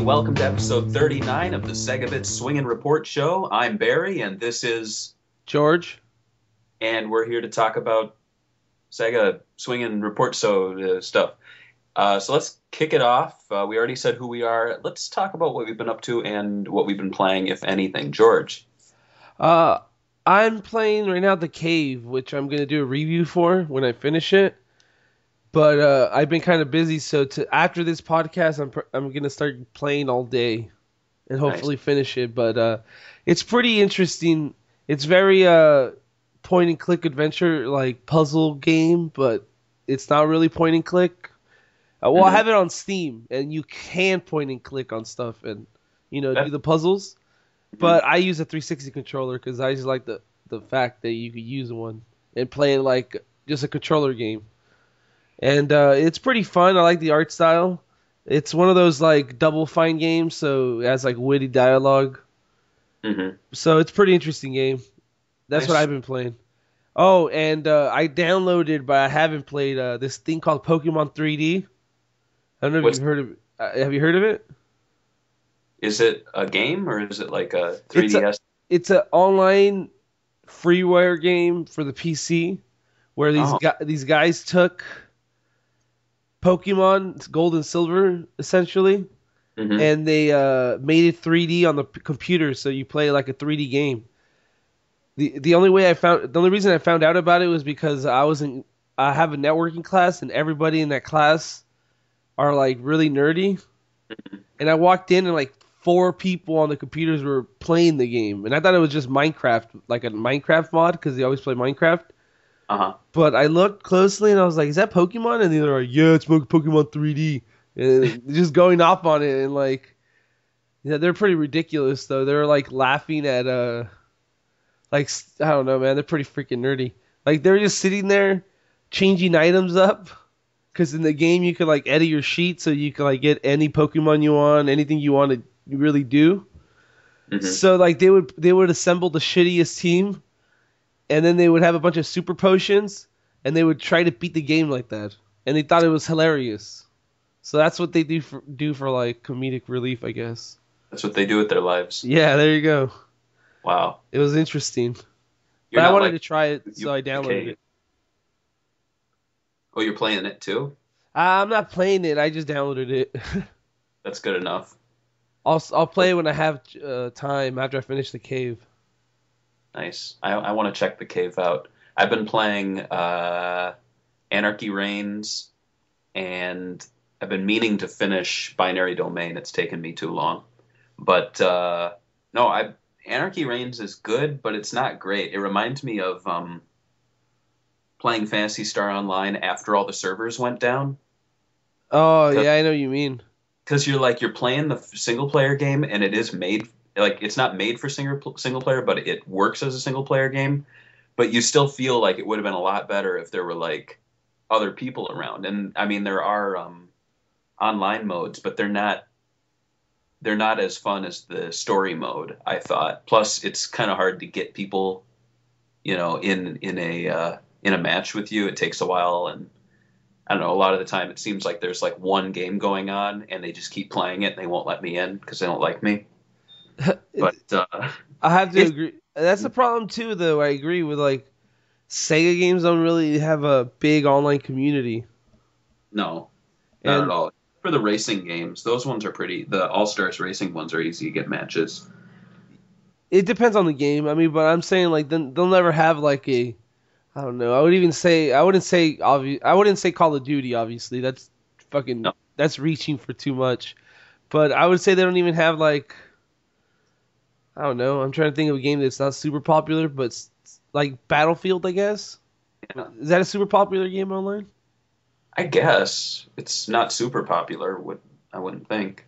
Welcome to episode 39 of the Segabit Swing and Report Show. I'm Barry, and this is, George. and we're here to talk about Sega Swing and Report Show uh, stuff. Uh, so let's kick it off. Uh, we already said who we are. Let's talk about what we've been up to and what we've been playing, if anything. George. Uh, I'm playing right now The Cave, which I'm gonna do a review for when I finish it. But uh, I've been kind of busy, so to after this podcast, I'm pr- I'm gonna start playing all day, and hopefully finish it. But uh, it's pretty interesting. It's very uh point and click adventure like puzzle game, but it's not really point and click. Uh, well, I Mhm. have it on Steam, and you can point and click on stuff and you know That- do the puzzles. But I use a 360 controller because I just like the the fact that you could use one and play it like just a controller game. And uh, it's pretty fun. I like the art style. It's one of those like double fine games, so it has like witty dialogue. hmm So it's a pretty interesting game. That's what. I've been playing. Oh, and uh, I downloaded, but I haven't played uh, this thing called Pokemon 3D. I don't know if What's- you've heard of. Uh, have you heard of it? Is it a game or is it like a- 3DS? it's an online freeware game for the PC where these Oh. gu- these guys took Pokemon Gold and Silver essentially, Mhm. and they uh, made it 3D on the p- computer, so you play like a 3D game. the The only way I found the only reason I found out about it was because I was in I have a networking class, and everybody in that class are like really nerdy, and I walked in and like four people on the computers were playing the game, and I thought it was just Minecraft, like a Minecraft mod, because they always play Minecraft. Uh-huh. But I looked closely and I was like, "Is that Pokemon?" And they were like, "Yeah, it's Pokemon 3D." And just going off on it and like, yeah, they're pretty ridiculous though. They're like laughing at uh, like I don't know, man. They're pretty freaking nerdy. Like they're just sitting there changing items up. Cause in the game you could like edit your sheet so you can like get any Pokemon you want, anything you want to really do. Mhm. So like they would they would assemble the shittiest team, and then they would have a bunch of super potions, and they would try to beat the game like that, and they thought it was hilarious. So that's what they do for do for like comedic relief, I guess. That's what they do with their lives. Yeah, there you go. Wow. It was interesting, You're but I wanted like- to try it, you- so I downloaded okay. it. Oh, you're playing it too? I'm not playing it. I just downloaded it. That's good enough. I'll I'll play it when I have uh, time after I finish the cave. Nice. I, I want to check the cave out. I've been playing uh, Anarchy Reigns, and I've been meaning to finish Binary Domain. It's taken me too long, but uh, no, I Anarchy Reigns is good, but it's not great. It reminds me of um, playing Phantasy Star Online after all the servers went down. Oh yeah, I know what you mean. because you're like you're playing the single player game and it is made like it's not made for single single player but it works as a single player game but you still feel like it would have been a lot better if there were like other people around and i mean there are um online modes but they're not they're not as fun as the story mode i thought plus it's kind of hard to get people you know in in a uh, in a match with you it takes a while and I don't know. A lot of the time, it seems like there's like one game going on, and they just keep playing it, and they won't let me in because they don't like me. But uh, I have to agree. That's the problem too, though. I agree with like Sega games don't really have a big online community. no, not And- at all. For the racing games, those ones are pretty. The All Stars racing ones are easy to get matches. It depends on the game. I mean, but I'm saying like they'll never have like a I don't know. I would even say I wouldn't say obvi- I wouldn't say Call of Duty. Obviously, that's fucking No. that's reaching for too much. But I would say they don't even have like I don't know. I'm trying to think of a game that's not super popular, but like Battlefield, I guess. Yeah. Is that a super popular game online? I guess it's not super popular. Would I wouldn't think.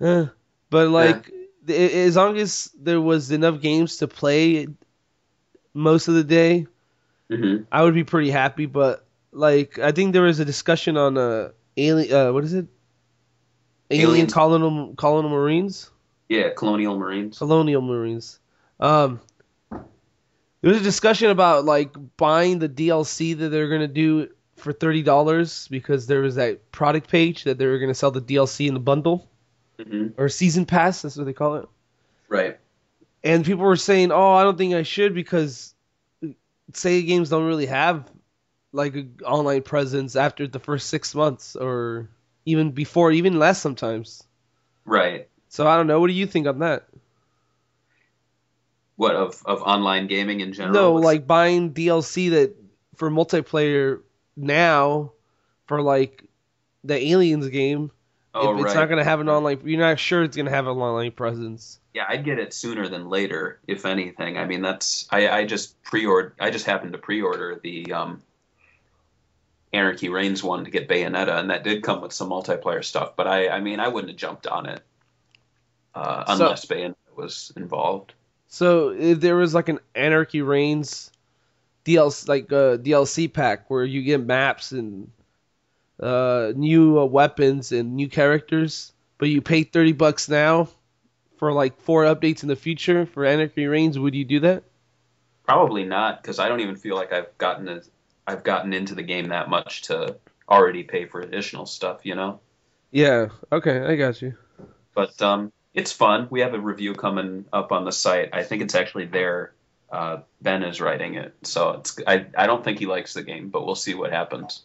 Eh, but like, i as long as there was enough games to play most of the day, hmm I would be pretty happy. But like, I think there was a discussion on uh, alien. Uh, what is it? Alien Aliens. colonial colonial marines. Yeah, Colonial Marines. Colonial marines. Um, there was a discussion about like buying the DLC that they're gonna do for thirty dollars because there was that product page that they were gonna sell the DLC in the bundle. hmm or season pass. That's what they call it. Right. And people were saying, "Oh, I don't think I should because Sega games don't really have like an online presence after the first six months, or even before, even less sometimes." Right. So I don't know. What do you think on that? What of of online gaming in general? No, like buying DLC that for multiplayer now for like the Aliens game. oh, if it's right. not gonna have an online, you're not sure it's gonna have an online presence. Yeah, I'd get it sooner than later, if anything. I mean, that's I, I just pre-order. I just happened to pre-order the um, Anarchy Reigns one to get Bayonetta, and that did come with some multiplayer stuff. But I, I mean, I wouldn't have jumped on it uh, So- unless Bayonetta was involved. So if there was like an Anarchy Reigns DLC, like a DLC pack where you get maps and uh, new uh, weapons and new characters, but you pay thirty bucks now for like four updates in the future for Anarchy Reigns, would you do that? Probably not, because I don't even feel like I've gotten as I've gotten into the game that much to already pay for additional stuff. You know. Yeah. Okay, I got you. but um, it's fun. We have a review coming up on the site. I think it's actually there. Uh, ben is writing it, so it's. I, I don't think he likes the game, but we'll see what happens.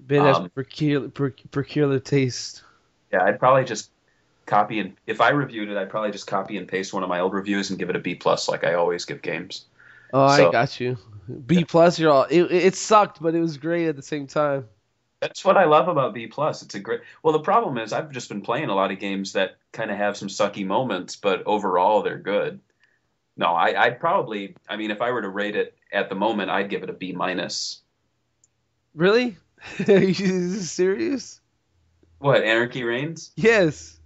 Ben has Um, peculiar, peculiar taste. Yeah, I'd probably just copy and if I reviewed it, I'd probably just copy and paste one of my old reviews and give it a B plus, like I always give games. Oh, I got you. B plus, you're all. It, it sucked, but it was great at the same time. That's what I love about B plus. It's a great. Well, the problem is I've just been playing a lot of games that kind of have some sucky moments, but overall they're good. No, I, I'd probably. I mean, if I were to rate it at the moment, I'd give it a B minus. Really? Are you serious? What Anarchy Reigns? Yes.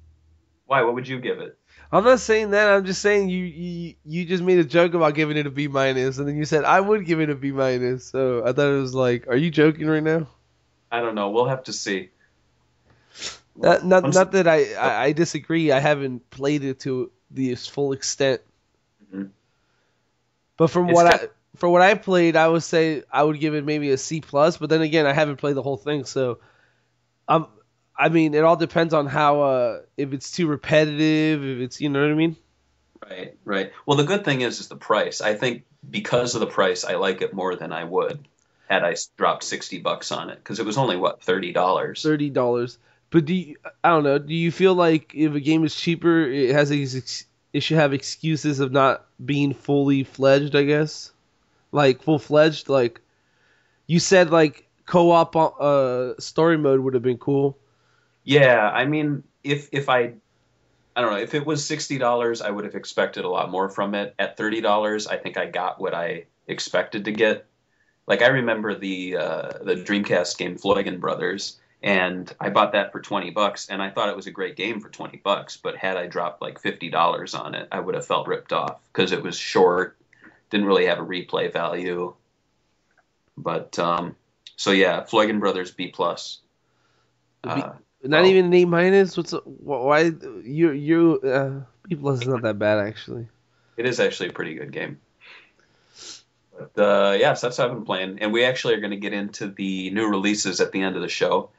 Why? What would you give it? I'm not saying that. I'm just saying you you you just made a joke about giving it a B minus, and then you said I would give it a B minus. So I thought it was like, are you joking right now? I don't know. We'll have to see. Not not, I'm not that I, I I disagree. I haven't played it to the full extent. Mhm. But from It's what got- I for what I played, I would say I would give it maybe a C plus. But then again, I haven't played the whole thing, so um, I mean, it all depends on how uh if it's too repetitive, if it's you know what I mean. Right, right. Well, the good thing is, is the price. I think because of the price, I like it more than I would had I dropped sixty bucks on it because it was only what thirty dollars. thirty dollars. But do you, I don't know? Do you feel like if a game is cheaper, it has it should have excuses of not being fully fledged? I guess, like full fledged. Like you said, like co-op uh story mode would have been cool. Yeah, I mean, if if I, I don't know, if it was sixty dollars, I would have expected a lot more from it. At thirty dollars, I think I got what I expected to get. Like I remember the uh, the Dreamcast game Floigan Brothers, and I bought that for twenty bucks, and I thought it was a great game for twenty bucks. But had I dropped like fifty dollars on it, I would have felt ripped off because it was short, didn't really have a replay value. But um, so yeah, Floigan Brothers B plus. Uh, Not Oh. even an A minus. What's wh- why you you uh, B plus is not that bad actually. It is actually a pretty good game. But uh, yes, that's what I've been playing, and we actually are going to get into the new releases at the end of the show.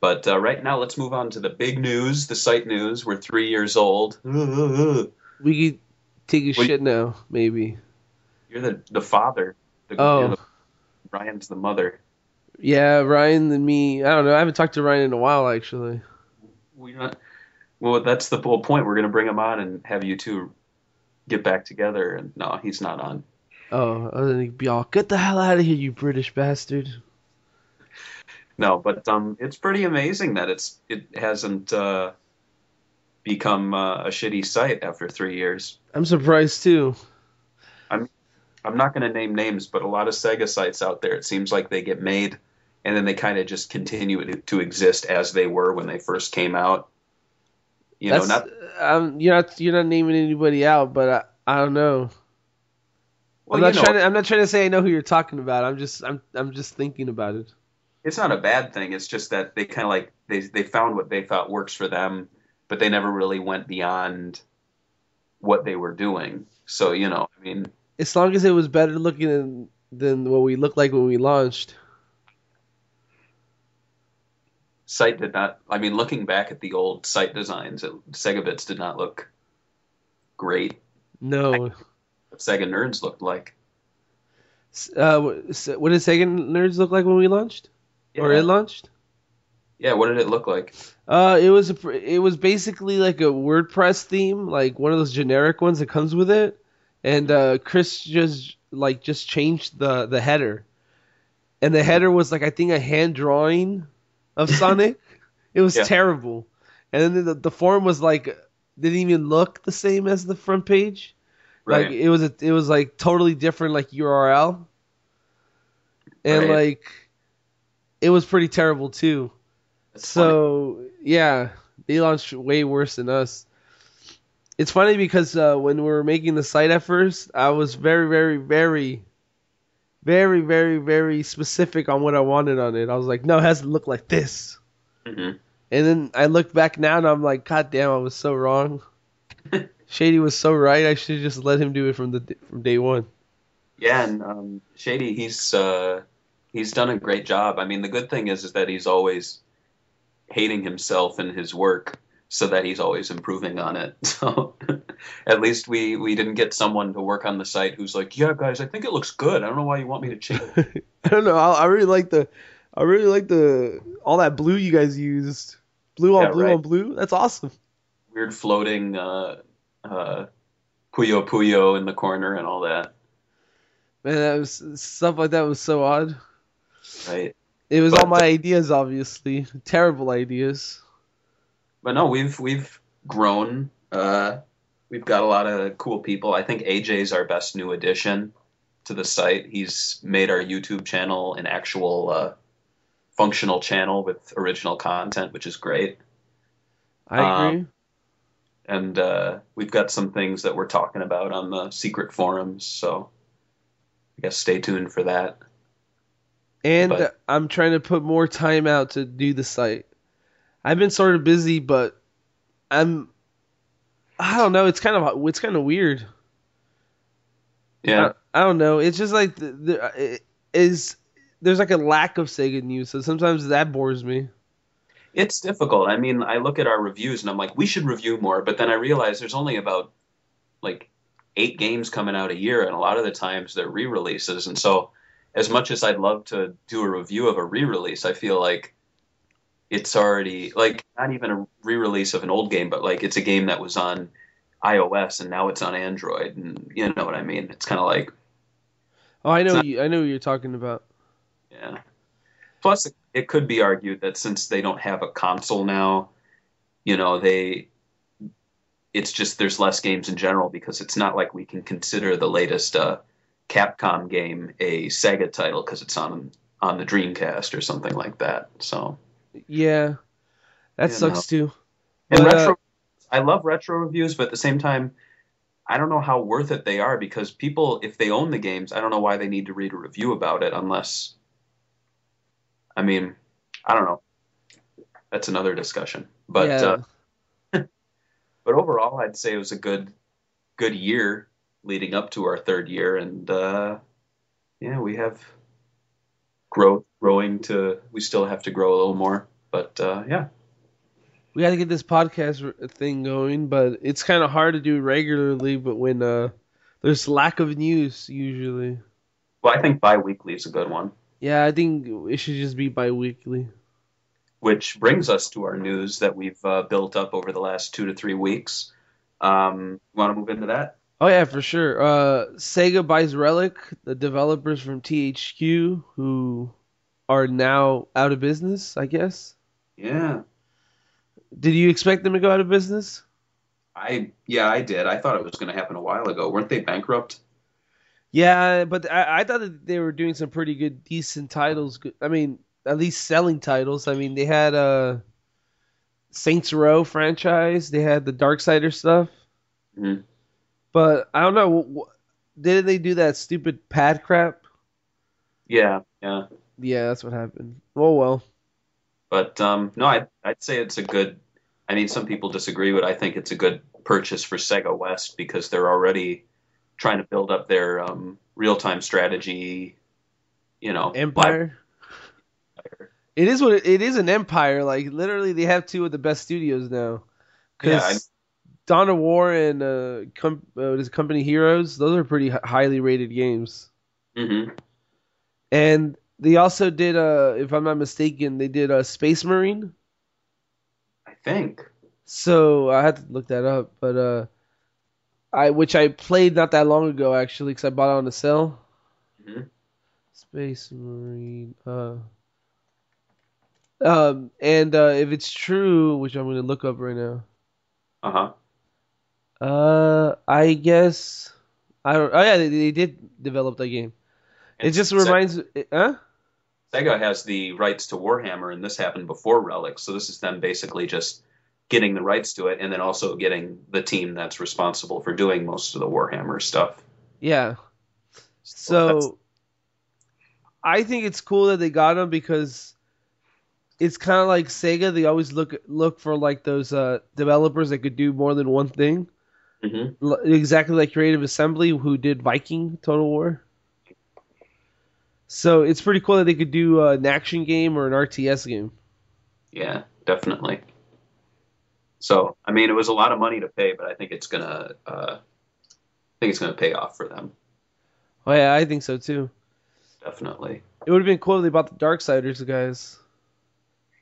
But uh, right now, let's move on to the big news, the site news. We're three years old. We could take a shit now, maybe. You're the the father. The, Oh. the- Ryan's the mother. Yeah, Ryan and me. I don't know. I haven't talked to Ryan in a while actually. We're not. Well, that's the whole point. We're going to bring him on and have you two get back together. And no, he's not on. Oh, I was gonna be all get the hell out of here, you British bastard. No, but um, it's pretty amazing that it's it hasn't uh, become uh, a shitty site after three years. I'm surprised too. I'm I'm not going to name names, but a lot of Sega sites out there, it seems like they get made, and then they kind of just continue to, to exist as they were when they first came out. You know, not um, you're not you're not naming anybody out, but I, I don't know. Well, I'm not you know, trying to I'm not trying to say I know who you're talking about. I'm just I'm I'm just thinking about it. it's not a bad thing. It's just that they kind of like they they found what they thought works for them, but they never really went beyond what they were doing. So you know, I mean, As long as it was better looking than than what we looked like when we launched. site did not. I mean, looking back at the old site designs, it, Sega Bits did not look great. No. What Sega Nerds looked like. Uh, what did Sega Nerds look like when we launched? Or it launched? Yeah, what did it look like? Uh, it was a, it was basically like a WordPress theme, like one of those generic ones that comes with it, and uh, Chris just like just changed the the header, and the header was like I think a hand drawing of Sonic. it was Yeah. terrible, and then the, the form was like didn't even look the same as the front page. Right. Like it was a, it was like totally different like URL, and Right. like it was pretty terrible too. That's funny. So yeah, they launched way worse than us. It's funny because uh, when we were making the site at first, I was very, very, very, very, very, very specific on what I wanted on it. I was like, no, it has to look like this. Mhm. And then I look back now and I'm like, God damn, I was so wrong. Shady was so right. I should have just let him do it from the from day one. Yeah, and um, Shady, he's uh, he's done a great job. I mean, the good thing is is that he's always hating himself and his work, so that he's always improving on it. So at least we we didn't get someone to work on the site who's like, yeah, guys, I think it looks good. I don't know why you want me to change. I don't know. I, I really like the, I really like the all that blue you guys used. Blue on Yeah, blue right. on blue. That's awesome. Weird floating uh, uh, Puyo Puyo in the corner and all that. Man, that was stuff like that was so odd. Right. It was But all my ideas, obviously, terrible ideas. But no, we've we've grown. Uh, we've got a lot of cool people. I think AJ's our best new addition to the site. He's made our YouTube channel an actual uh, functional channel with original content, which is great. I Um, agree. And uh, we've got some things that we're talking about on the secret forums. So I guess stay tuned for that. and but- I'm trying to put more time out to do the site. I've been sort of busy, but I'm. I don't know. It's kind of it's kind of weird. Yeah. I, I don't know. It's just like the, the it is there's like a lack of Sega news, so sometimes that bores me. It's difficult. I mean, I look at our reviews and I'm like, we should review more, but then I realize there's only about like eight games coming out a year, and a lot of the times they're re-releases. And so, as much as I'd love to do a review of a re-release, I feel like it's already like not even a re-release of an old game, but like it's a game that was on iOS and now it's on Android, and you know what I mean. It's kind of like Oh, I know. not- you, I know what you're talking about. Yeah. Plus, it- could be argued that since they don't have a console now, you know, they it's just there's less games in general because it's not like we can consider the latest uh, Capcom game a Sega title because it's on on the Dreamcast or something like that. So, Yeah, that sucks too. and But, uh, retro, I love retro reviews, but at the same time. I don't know how worth it they are because people, if they own the games, I don't know why they need to read a review about it unless I mean, I don't know. That's another discussion. But yeah. uh, but overall, I'd say it was a good good year leading up to our third year, and uh, yeah, we have growth growing to. We still have to grow a little more, but uh, yeah, we got to get this podcast thing going, but it's kind of hard to do regularly. But when uh, there's lack of news, usually. well, I think bi-weekly is a good one. Yeah, I think it should just be bi-weekly. Which brings us to our news that we've uh, built up over the last two to three weeks. Um, want to move into that? Oh yeah, for sure. Uh, Sega buys Relic, the developers from THQ, who are now out of business. I guess. Yeah. Did you expect them to go out of business? I yeah, I did. I thought it was going to happen a while ago. Weren't they bankrupt? Yeah, but I, I thought that they were doing some pretty good, decent titles. I mean, at least selling titles. I mean, they had a Saints Row franchise. They had the Darksider stuff. Mhm. But I don't know. Did they do that stupid pad crap? Yeah, yeah. Yeah, that's what happened. Oh well. But um, no, I, I'd say it's a good. I mean, some people disagree, but I think it's a good purchase for Sega West because they're already trying to build up their um, real-time strategy. You know, Empire. It is what it, it is an empire. Like literally, they have two of the best studios now. Yeah, I- Because Dawn of War and uh, com- uh, what is it, Company Heroes, those are pretty hi- highly rated games. Mm-hmm. And they also did, uh, if I'm not mistaken, they did a Space Marine. I think. So I had to look that up, but uh, I which I played not that long ago actually, because I bought it on the sale. Mhm. Space Marine. Uh, um, and uh, if it's true, which I'm gonna look up right now. Uh huh. Uh, I guess I don't. Oh yeah, they, they did develop that game. It just reminds. Huh? Sega has the rights to Warhammer, and this happened before Relic, so this is them basically just getting the rights to it, and then also getting the team that's responsible for doing most of the Warhammer stuff. Yeah. that's- So I think it's cool that they got them because it's kind of like Sega. They always look look for like those uh, developers that could do more than one thing. Mhm. L- exactly like Creative Assembly, who did Viking Total War. So it's pretty cool that they could do uh, an action game or an RTS game. Yeah, definitely. So, I mean, it was a lot of money to pay, but I think it's gonna, uh, I think it's gonna pay off for them. Oh yeah, I think so too. Definitely. It would have been cool if they bought the Darksiders guys.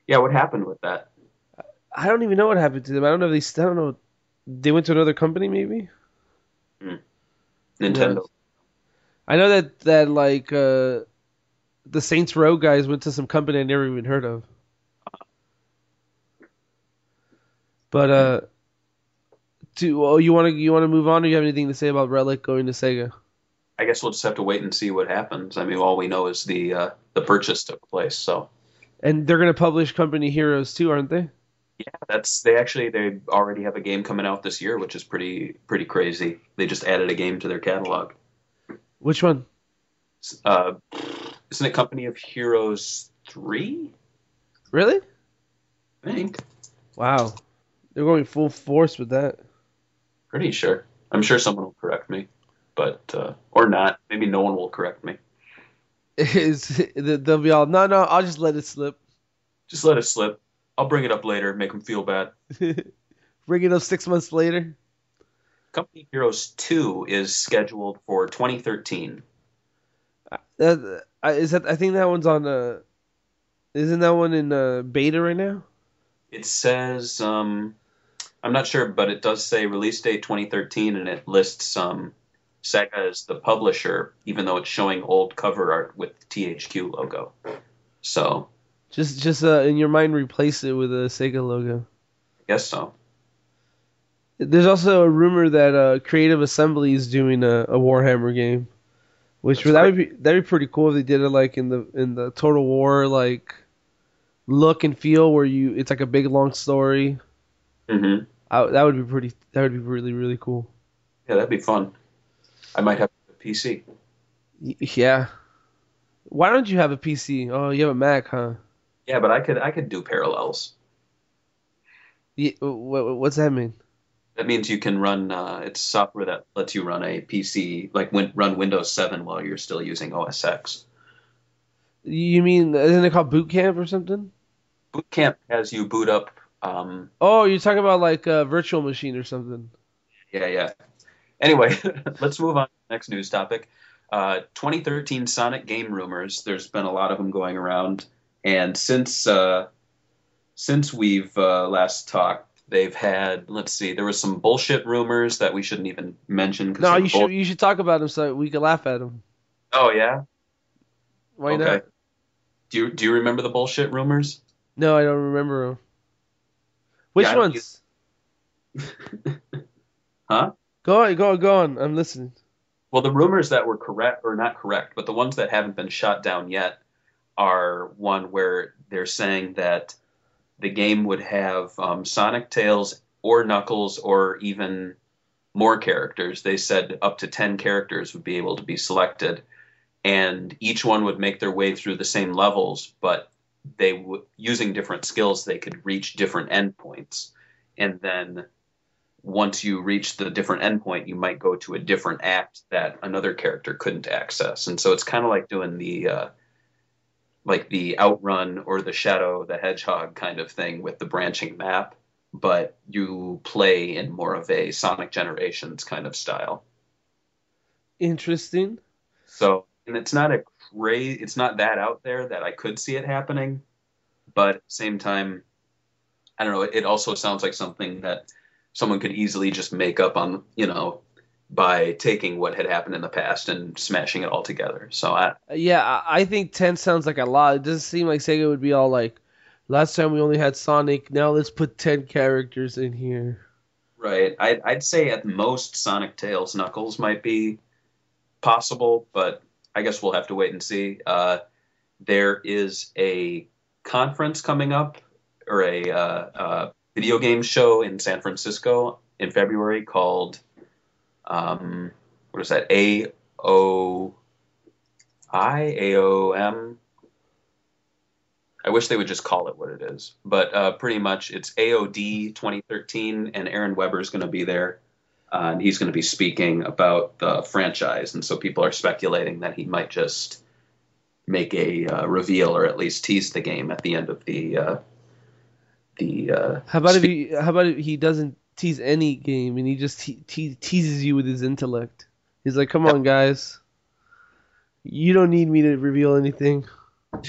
Yeah, what happened with that? I don't even know what happened to them. I don't know if they. I don't know. They went to another company, maybe. Nintendo. I know that that like uh, the Saints Row guys went to some company I never even heard of. But uh, to oh, you want to you want to move on, or you have anything to say about Relic going to Sega? I guess we'll just have to wait and see what happens. I mean, all we know is the uh, the purchase took place. So And they're gonna publish Company Heroes too, aren't they? yeah, that's they actually they already have a game coming out this year, which is pretty pretty crazy. They just added a game to their catalog. Which one? Uh, isn't it Company of Heroes three? Really? I think. Wow, they're going full force with that. Pretty sure. I'm sure someone will correct me, but uh, or not. Maybe no one will correct me. Is they'll be all no no? I'll just let it slip. Just let it slip. I'll bring it up later. Make them feel bad. Bring it up six months later. Company Heroes 2 is scheduled for 2013. That uh, is that. I think that one's on. Uh, isn't that one in uh, beta right now? It says, um, I'm not sure, but it does say release date 2013, and it lists um, Sega as the publisher, even though it's showing old cover art with the THQ logo. So, Just just uh, in your mind, replace it with a Sega logo. I guess so. There's also a rumor that uh, Creative Assembly is doing a, a Warhammer game, which That's that right. would be that'd be pretty cool if they did it like in the in the Total War like look and feel where you it's like a big long story. hmm I, that would be pretty. That would be really really cool. Yeah, that'd be fun. I might have a PC. Y- Yeah. Why don't you have a PC? Oh, you have a Mac, huh? Yeah, but I could I could do parallels. Ye- wh- What's that mean? That means you can run. Uh, it's software that lets you run a PC, like win, run Windows 7 while you're still using OS X. You mean isn't it called Boot Camp or something? Boot Camp has you boot up. Um, Oh, you're talking about like a virtual machine or something. yeah, yeah. Anyway, let's move on to the next news topic. Uh, 2013 Sonic game rumors. There's been a lot of them going around, and since uh, since we've uh, last talked, they've had. Let's see, there was some bullshit rumors that we shouldn't even mention. No, you bull- should you should talk about them so we can laugh at them. Oh yeah. Why okay. not? Do you do you remember the bullshit rumors? No, I don't remember them. Which Yeah, ones? Huh? Go on, go on, go on. I'm listening. Well, the rumors that were correct or not correct, but the ones that haven't been shot down yet are one where they're saying that the game would have um, Sonic, Tails, or Knuckles, or even more characters. They said up to 10 characters would be able to be selected, and each one would make their way through the same levels, but they using different skills, they could reach different endpoints. And then once you reach the different endpoint, you might go to a different act that another character couldn't access. And so it's kind of like doing the uh, like the Outrun or the Shadow the Hedgehog kind of thing with the branching map, but you play in more of a Sonic Generations kind of style. Interesting. So, and it's not a crazy, it's not that out there that I could see it happening, but at the same time, I don't know. It also sounds like something that someone could easily just make up on, you know, by taking what had happened in the past and smashing it all together. So I Yeah, I think 10 sounds like a lot. It doesn't seem like Sega would be all like, last time we only had Sonic, now let's put 10 characters in here. right, I'd, I'd say at most Sonic Tails Knuckles might be possible, but I guess we'll have to wait and see. Uh, there is a conference coming up or a uh, uh, video game show in San Francisco in February called um, what is that? A O I A O M. I wish they would just call it what it is, but uh, pretty much it's AOD 2013, and Aaron Webber is going to be there, uh, and he's going to be speaking about the franchise, and so people are speculating that he might just make a uh, reveal or at least tease the game at the end of the uh, the. Uh, How about if he how about if he doesn't tease any game and he just te- te- teases you with his intellect? He's like, "Come on, guys. You don't need me to reveal anything."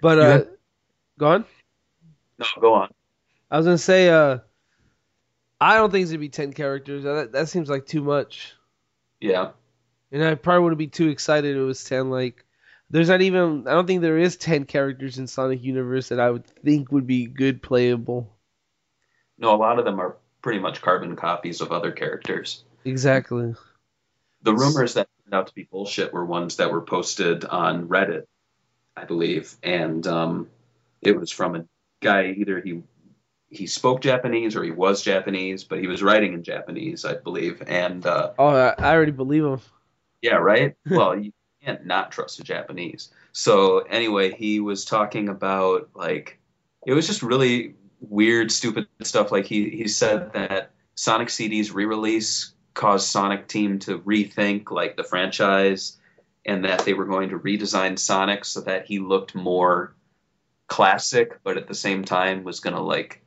But uh have- go on. No, go on. I was going to say uh I don't think it's going to be 10 characters. That that seems like too much. Yeah. And I probably wouldn't be too excited if it was 10 like there's not even I don't think there is 10 characters in Sonic Universe that I would think would be good playable. No, a lot of them are pretty much carbon copies of other characters. Exactly. The rumors that turned out to be bullshit were ones that were posted on Reddit, I believe, and um, it was from a guy either he he spoke Japanese or he was Japanese, but he was writing in Japanese, I believe, and uh, Oh, I, already believe him. yeah, right. well, you can't not trust a Japanese. So anyway, he was talking about like it was just really weird, stupid stuff. Like he he said that Sonic CD's re-release caused Sonic Team to rethink like the franchise, and that they were going to redesign Sonic so that he looked more classic, but at the same time was gonna like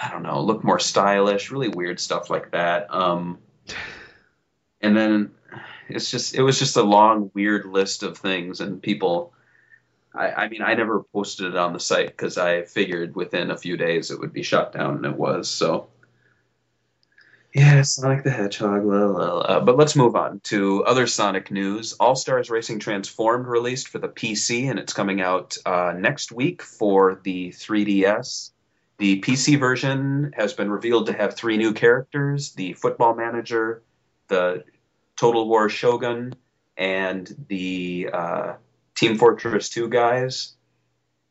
I don't know, look more stylish. Really weird stuff like that. Um, and then it's just it was just a long weird list of things and people I, I mean i never posted it on the site because i figured within a few days it would be shut down and it was so yeah sonic the hedgehog la, la, la. but let's move on to other sonic news all stars racing transformed released for the pc and it's coming out uh, next week for the 3ds the pc version has been revealed to have three new characters the football manager the Total War Shogun and the uh, Team Fortress 2 guys,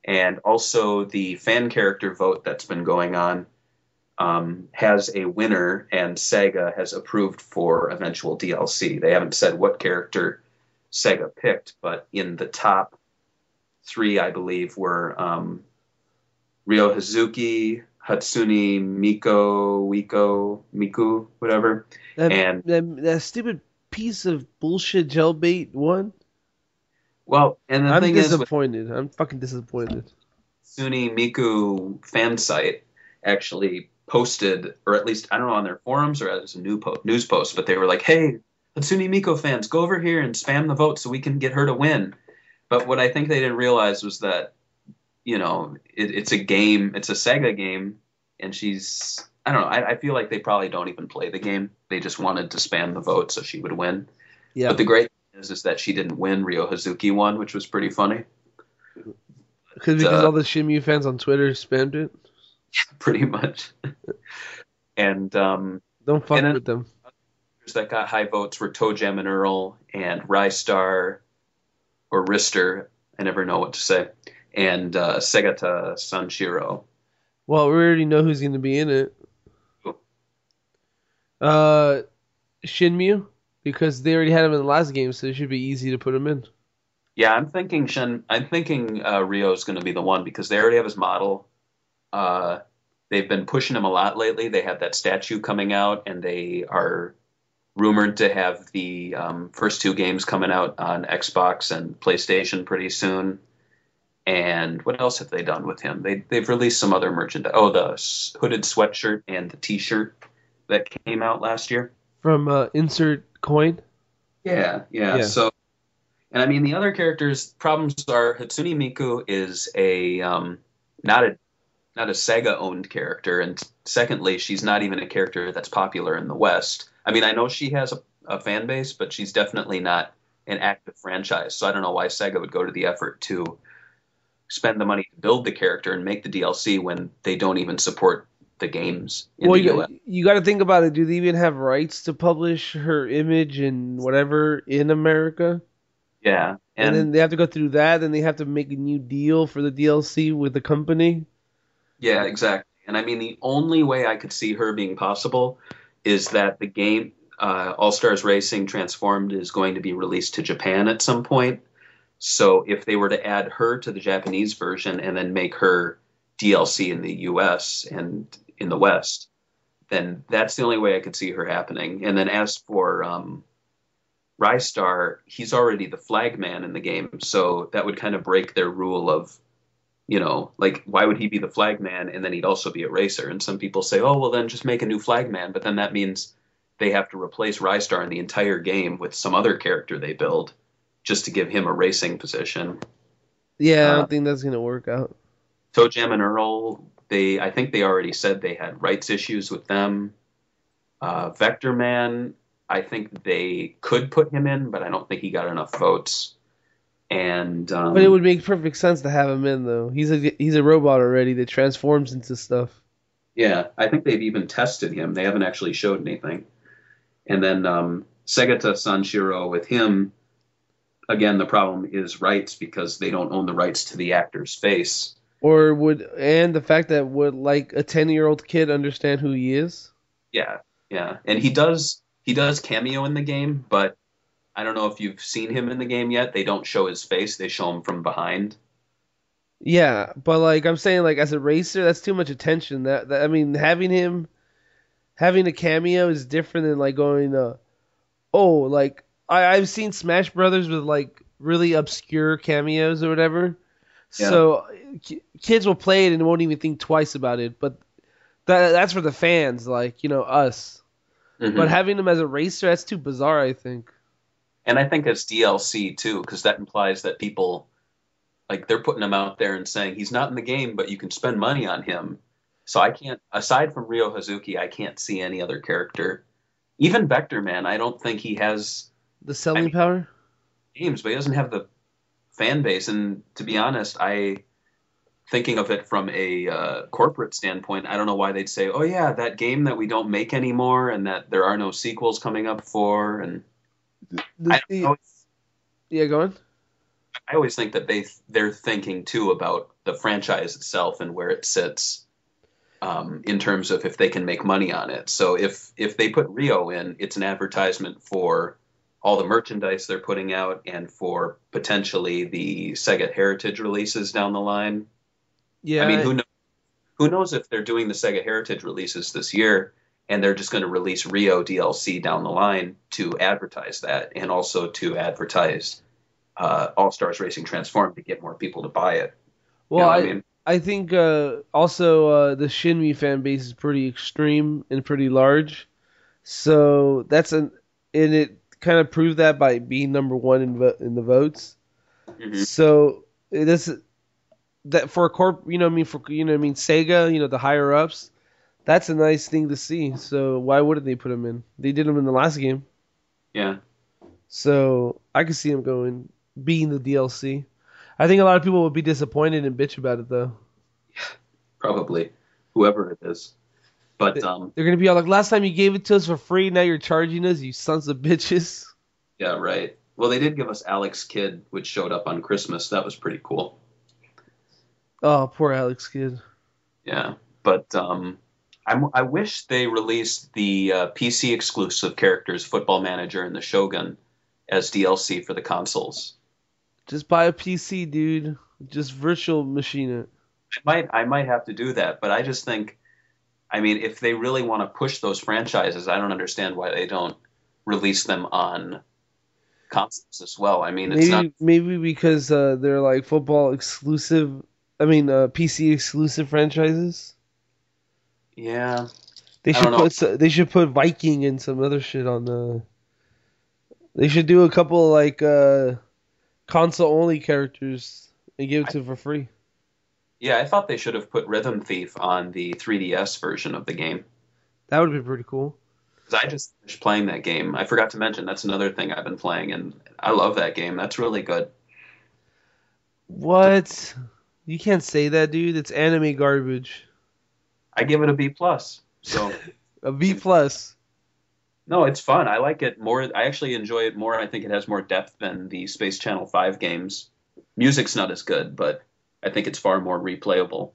and also the fan character vote that's been going on um, has a winner, and Sega has approved for eventual DLC. They haven't said what character Sega picked, but in the top three, I believe, were um, Ryo Hazuki, Hatsune Miko, Wiko, Miku, whatever. That, And- that, that stupid piece of bullshit jailbait one. Well, and the I'm thing is, with disappointed. I'm fucking disappointed. Hatsune Miku fan site actually posted, or at least I don't know on their forums or as a new po- news post, but they were like, "Hey, Hatsune Miku fans, go over here and spam the vote so we can get her to win." But what I think they didn't realize was that, you know, it, it's a game, it's a Sega game, and she's I don't know. I, I feel like they probably don't even play the game. They just wanted to spam the vote so she would win. Yeah. But the great thing is, is that she didn't win. Ryo Hazuki won, which was pretty funny. Cause, because uh, all the Shenmue fans on Twitter spammed it. pretty much. and um, Don't fuck And with them. that got high votes were ToeJam and Earl and Rystar or Rister. I never know what to say. And uh, Segata Sanshiro. Well, we already know who's going to be in it. Uh, Shenmue, because they already had him in the last game, so it should be easy to put him in. Yeah, I'm thinking Shen. I'm thinking uh, Ryo's going to be the one because they already have his model. Uh, they've been pushing him a lot lately. They have that statue coming out, and they are rumored to have the um, first two games coming out on Xbox and PlayStation pretty soon. And what else have they done with him? They they've released some other merchandise. Oh, the hooded sweatshirt and the T-shirt that came out last year from uh, Insert Coin. Yeah, yeah, yeah. So, and I mean the other characters' problems are Hatsune Miku is a um, not a not a Sega owned character, and secondly, she's not even a character that's popular in the West. I mean, I know she has a, a fan base, but she's definitely not an active franchise. So I don't know why Sega would go to the effort to spend the money to build the character and make the DLC when they don't even support the games. well, you, you got to think about it. Do they even have rights to publish her image and whatever in America? Yeah, and, and then they have to go through that. and they have to make a new deal for the DLC with the company. Yeah, exactly. And I mean, the only way I could see her being possible is that the game uh, All Stars Racing Transformed is going to be released to Japan at some point. So if they were to add her to the Japanese version and then make her DLC in the US and in the West, then that's the only way I could see her happening. And then as for um, Ristar, he's already the flag man in the game, so that would kind of break their rule of you know, like why would he be the flagman and then he'd also be a racer? And some people say, oh, well, then just make a new flagman. But then that means they have to replace Ristar in the entire game with some other character they build just to give him a racing position. Yeah, I don't uh, think that's gonna work out. ToeJam and Earl, they I think they already said they had rights issues with them. Uh, Vectorman, I think they could put him in, but I don't think he got enough votes. And um, but it would make perfect sense to have him in though. He's a he's a robot already that transforms into stuff. Yeah, I think they've even tested him. They haven't actually showed anything. And then um, Segata Sanshiro with him, again, the problem is rights because they don't own the rights to the actor's face. Or would and the fact that would like a ten year old kid understand who he is? Yeah, yeah, and he does he does cameo in the game, but I don't know if you've seen him in the game yet. They don't show his face; they show him from behind. Yeah, but like I'm saying, like as a racer, that's too much attention. That, that I mean, having him having a cameo is different than like going, uh, oh, like I, I've seen Smash Brothers with like really obscure cameos or whatever. Yeah. So kids will play it and won't even think twice about it. But that that's for the fans, like you know us. Mm-hmm. But having him as a racer, that's too bizarre. I think and I think it's DLC too, because that implies that people like they're putting him out there and saying he's not in the game, but you can spend money on him. So I can't, aside from Ryo Hazuki, I can't see any other character. Even Vectorman, I don't think he has the selling I mean, power games, but he doesn't have the fan base. And to be honest, I thinking of it from a uh, corporate standpoint, I don't know why they'd say, "Oh yeah, that game that we don't make anymore, and that there are no sequels coming up for," and the, the, yeah, go on. I always think that they they're thinking too about the franchise itself and where it sits um, in terms of if they can make money on it. So if if they put Ryo in, it's an advertisement for all the merchandise they're putting out and for potentially the Sega Heritage releases down the line. Yeah, I mean, who knows? Who knows if they're doing the Sega Heritage releases this year? and they're just going to release Ryo DLC down the line to advertise that and also to advertise uh, All Stars Racing Transform to get more people to buy it. Well, you know I, I, mean? I think uh, also uh, the Shenmue fan base is pretty extreme and pretty large, so that's an and it kind of proved that by being number one in vo- in the votes. Mm-hmm. So this that for a corp, you know, I mean for you know, I mean Sega, you know, the higher ups that's a nice thing to see. So why wouldn't they put him in? They did him in the last game. Yeah. So I could see him going being the DLC. I think a lot of people would be disappointed and bitch about it though. Yeah, probably whoever it is. But um, they're gonna be all like, "Last time you gave it to us for free, now you're charging us, you sons of bitches." Yeah, right. Well, they did give us Alex Kidd, which showed up on Christmas. That was pretty cool. Oh, poor Alex Kidd. Yeah, but um, I'm, i wish they released the uh, PC exclusive characters, Football Manager and the Shogun, as DLC for the consoles. Just buy a PC, dude. Just virtual machine it. I might I might have to do that, but I just think, I mean, if they really want to push those franchises, I don't understand why they don't release them on consoles as well. I mean, it's maybe not. maybe because uh, they're like football exclusive. I mean, uh, PC exclusive franchises. Yeah, They should put they should put Viking and some other shit on the. They should do a couple like uh, console only characters and give it to for free. Yeah. I thought they should have put Rhythm Thief on the 3DS version of the game. That would be pretty cool. Because I just finished playing that game. I forgot to mention that's another thing I've been playing, and I love that game. That's really good. What? You can't say that, dude. It's anime garbage. I give it a B plus. So A B plus. no, it's fun. I like it more. I actually enjoy it more. I think it has more depth than the Space Channel Five games. Music's not as good, but I think it's far more replayable.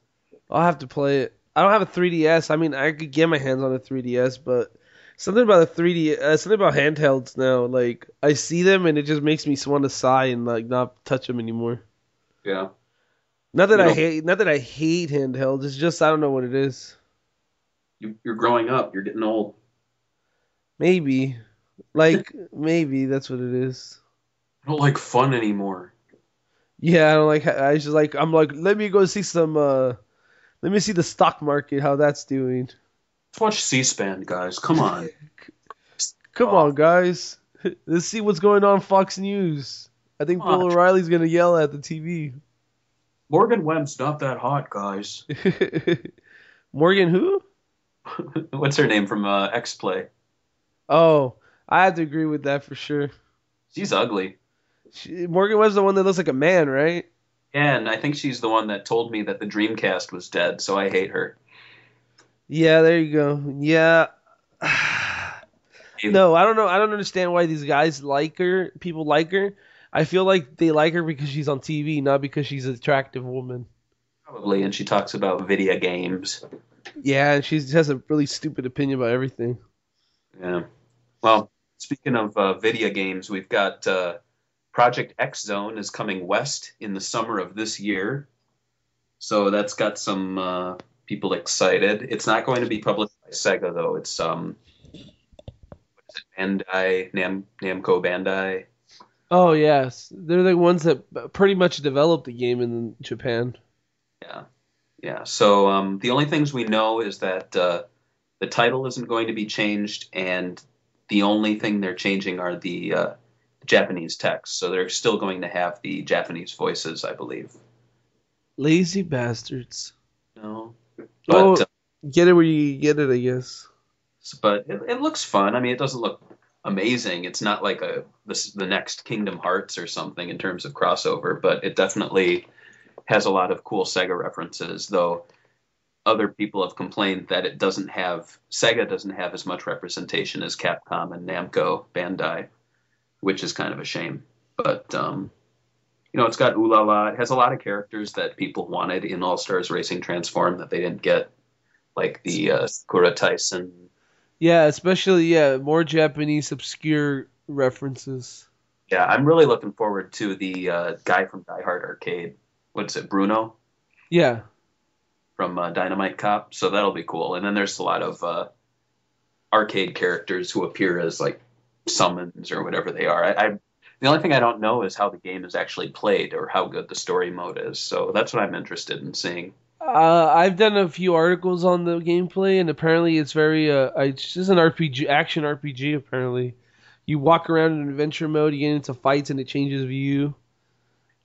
I'll have to play it. I don't have a 3DS. I mean, I could get my hands on a 3DS, but something about the 3D, uh, something about handhelds now. Like I see them and it just makes me want to sigh and like not touch them anymore. Yeah. Not that You I know- hate, not that I hate handhelds. It's just I don't know what it is. You, you're growing up. You're getting old. Maybe, like maybe that's what it is. I don't like fun anymore. Yeah, I don't like. I just like. I'm like. Let me go see some. uh Let me see the stock market, how that's doing. Let's watch C-SPAN, guys. Come on. Come on, guys. Let's see what's going on Fox News. I think Bill. O'Reilly's gonna yell at the TV. Morgan Webb's not that hot, guys. Morgan, who? What's her name from uh, X Play? Oh, I have to agree with that for sure. She's ugly. She, Morgan was the one that looks like a man, right? Yeah, And I think she's the one that told me that the Dreamcast was dead, so I hate her. Yeah, there you go. Yeah. no, I don't know. I don't understand why these guys like her. People like her. I feel like they like her because she's on TV, not because she's an attractive woman. Probably, and she talks about video games. Yeah, and she has a really stupid opinion about everything. Yeah. Well, speaking of uh, video games, we've got uh, Project X Zone is coming west in the summer of this year. So that's got some uh, people excited. It's not going to be published by Sega though. It's um, what is it, Bandai Nam Namco Bandai. Oh yes, they're the ones that pretty much developed the game in Japan. Yeah, yeah. So um, the only things we know is that uh, the title isn't going to be changed, and the only thing they're changing are the uh, Japanese text. So they're still going to have the Japanese voices, I believe. Lazy bastards. No, but Oh. uh, Get it where you get it, I guess. but it, it looks fun. I mean, it doesn't look amazing. It's not like a the, the next Kingdom Hearts or something in terms of crossover, but it definitely has a lot of cool Sega references. Though other people have complained that it doesn't have Sega doesn't have as much representation as Capcom and Namco Bandai, which is kind of a shame. But um, you know, it's got Ulala. It has a lot of characters that people wanted in All Stars Racing Transform that they didn't get, like the uh, Sakura Taisen Yeah, especially yeah, more Japanese obscure references. Yeah, I'm really looking forward to the uh, guy from Die Hard Arcade. What's it, Bruno Yeah. from uh, Dynamite Cop? So that'll be cool. And then there's a lot of uh, arcade characters who appear as like summons or whatever they are. I, I the only thing I don't know is how the game is actually played or how good the story mode is. So that's what I'm interested in seeing. Uh, I've done a few articles on the gameplay, and apparently it's very uh, it's just an RPG, action RPG. Apparently, you walk around in adventure mode, you get into fights, and it changes view.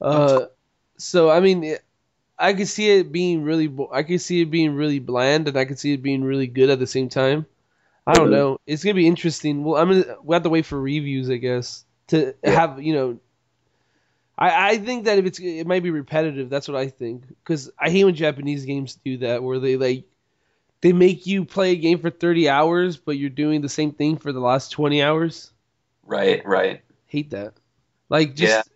Uh, so I mean, it- I could see it being really, I could see it being really bland, and I could see it being really good at the same time. I don't know. It's gonna be interesting. Well, I'm gonna we have to wait for reviews, I guess, to Yeah. have you know I, I think that if it's it might be repetitive. That's what I think because I hate when Japanese games do that where they like they make you play a game for 30 hours but you're doing the same thing for the last 20 hours. Right, right. Hate that. Like just Yeah.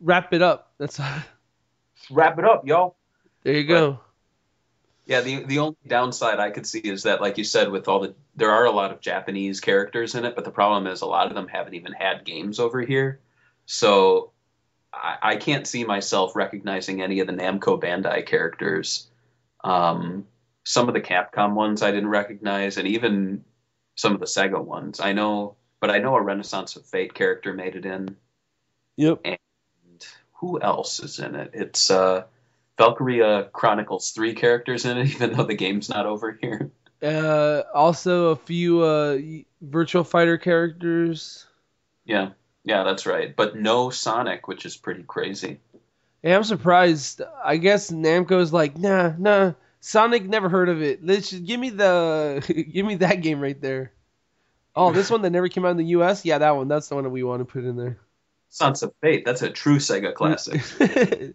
wrap it up. That's Wrap it up, y'all. there you go. Yeah, the the only downside I could see is that, like you said, with all the there are a lot of Japanese characters in it, but the problem is a lot of them haven't even had games over here, so I, I can't see myself recognizing any of the Namco Bandai characters. Um, some of the Capcom ones I didn't recognize, and even some of the Sega ones I know, but I know a Resonance of Fate character made it in. Yep. And who else is in it? It's uh, Valkyria Chronicles three characters in it, even though the game's not over here. Uh, also a few uh, Virtual Fighter characters. Yeah, yeah, that's right. But no Sonic, which is pretty crazy. Yeah, I'm surprised. I guess Namco's like, nah, nah. Sonic never heard of it. Let's just, give me the give me that game right there. Oh, this one that never came out in the U.S. Yeah, that one. That's the one that we want to put in there. Sons of Fate. That's a true Sega classic.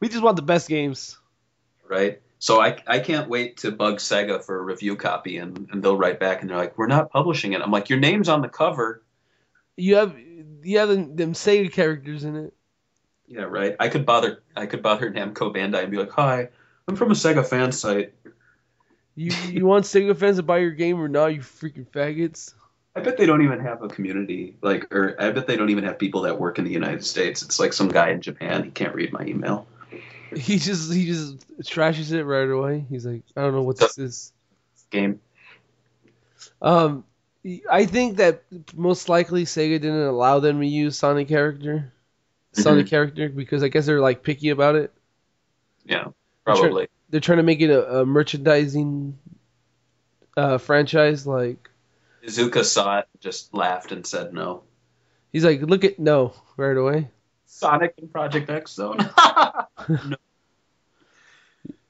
we just want the best games. Right. So I, I can't wait to bug Sega for a review copy, and, and they'll write back and they're like, "We're not publishing it." I'm like, "Your name's on the cover." You have you have them, them Sega characters in it. Yeah, right. I could bother I could bother Namco Bandai and be like, "Hi, I'm from a Sega fan site." You you want Sega fans to buy your game or not? You freaking faggots. I bet they don't even have a community like, or I bet they don't even have people that work in the United States. It's like some guy in Japan. He can't read my email. He just he just trashes it right away. He's like, I don't know what this is. Game. Um, I think that most likely Sega didn't allow them to use Sonic character, Sonic character, because I guess they're like picky about it. Yeah, They're try- probably. They're trying to make it a, a merchandising uh, franchise. Like Iizuka saw it, just laughed and said no. he's like, look at no right away. Sonic and Project X Zone. no.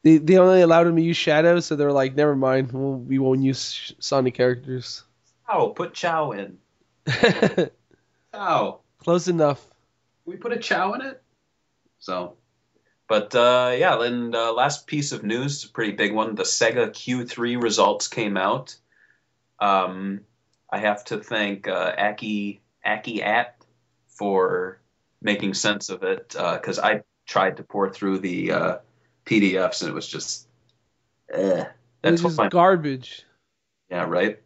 They they only allowed him to use Shadow, so they're like, never mind, we'll, we won't use Sonic characters. Chao, put Chao in. Chao. Close enough. Can we put a Chao in it? So, but uh, yeah, and uh, last piece of news, a pretty big one. The Sega Q3 results came out. Um, I have to thank uh, Aki Aki At for making sense of it because I tried to pour through the uh, PDFs and it was just, eh. That's It's just garbage. Yeah, right.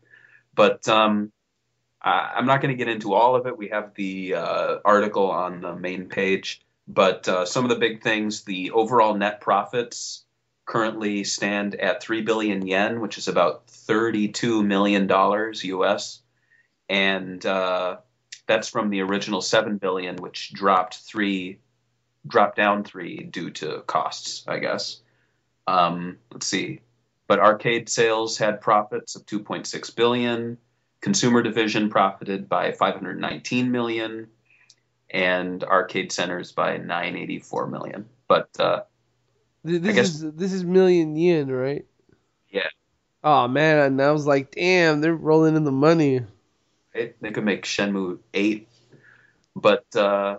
But um, I, I'm not going to get into all of it. We have the uh, article on the main page. But uh, some of the big things, the overall net profits currently stand at 3 billion yen, which is about 32 million dollars US. And uh, that's from the original 7 billion, which dropped three, dropped down three due to costs, I guess. Um, let's see but arcade sales had profits of 2.6 billion consumer division profited by 519 million and arcade centers by 984 million but uh, This guess- is this is million yen, right? Yeah. Oh man, and I was like, damn, they're rolling in the money. It, they could make shenmue 8 but uh,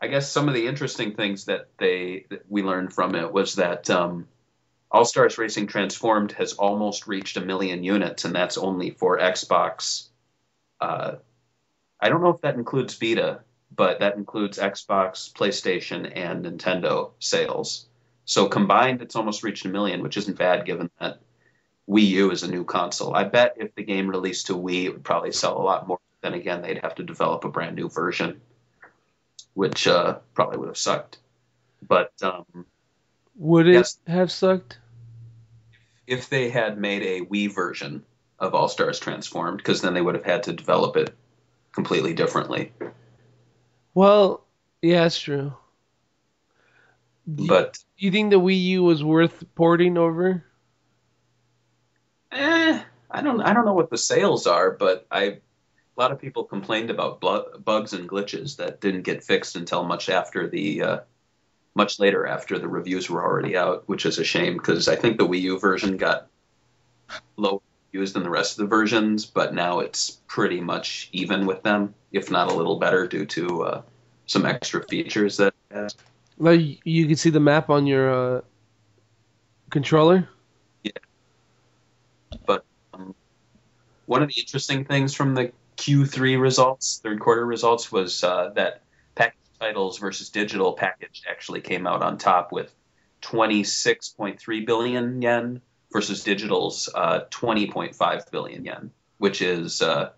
i guess some of the interesting things that they that we learned from it was that um, all stars racing transformed has almost reached a million units and that's only for xbox. Uh, i don't know if that includes vita but that includes xbox playstation and nintendo sales. So combined it's almost reached a million which isn't bad given that Wii U is a new console. I bet if the game released to Wii, it would probably sell a lot more. Then again, they'd have to develop a brand new version, which uh, probably would have sucked. But um, Would it Yes. have sucked? if they had made a Wii version of All Stars Transformed, because then they would have had to develop it completely differently. Well, yeah, that's true. But do you think the Wii U was worth porting over? Eh, I don't, I don't know what the sales are, but I, a lot of people complained about bugs and glitches that didn't get fixed until much after the, uh, much later after the reviews were already out, which is a shame because I think the Wii U version got lower reviews than the rest of the versions, but now it's pretty much even with them, if not a little better, due to uh, some extra features that. Like you can see the map on your uh, controller. One of the interesting things from the Q3 results, third quarter results, was uh, that package titles versus digital package actually came out on top with 26.3 billion yen versus digital's uh, 20.5 billion yen, which is uh,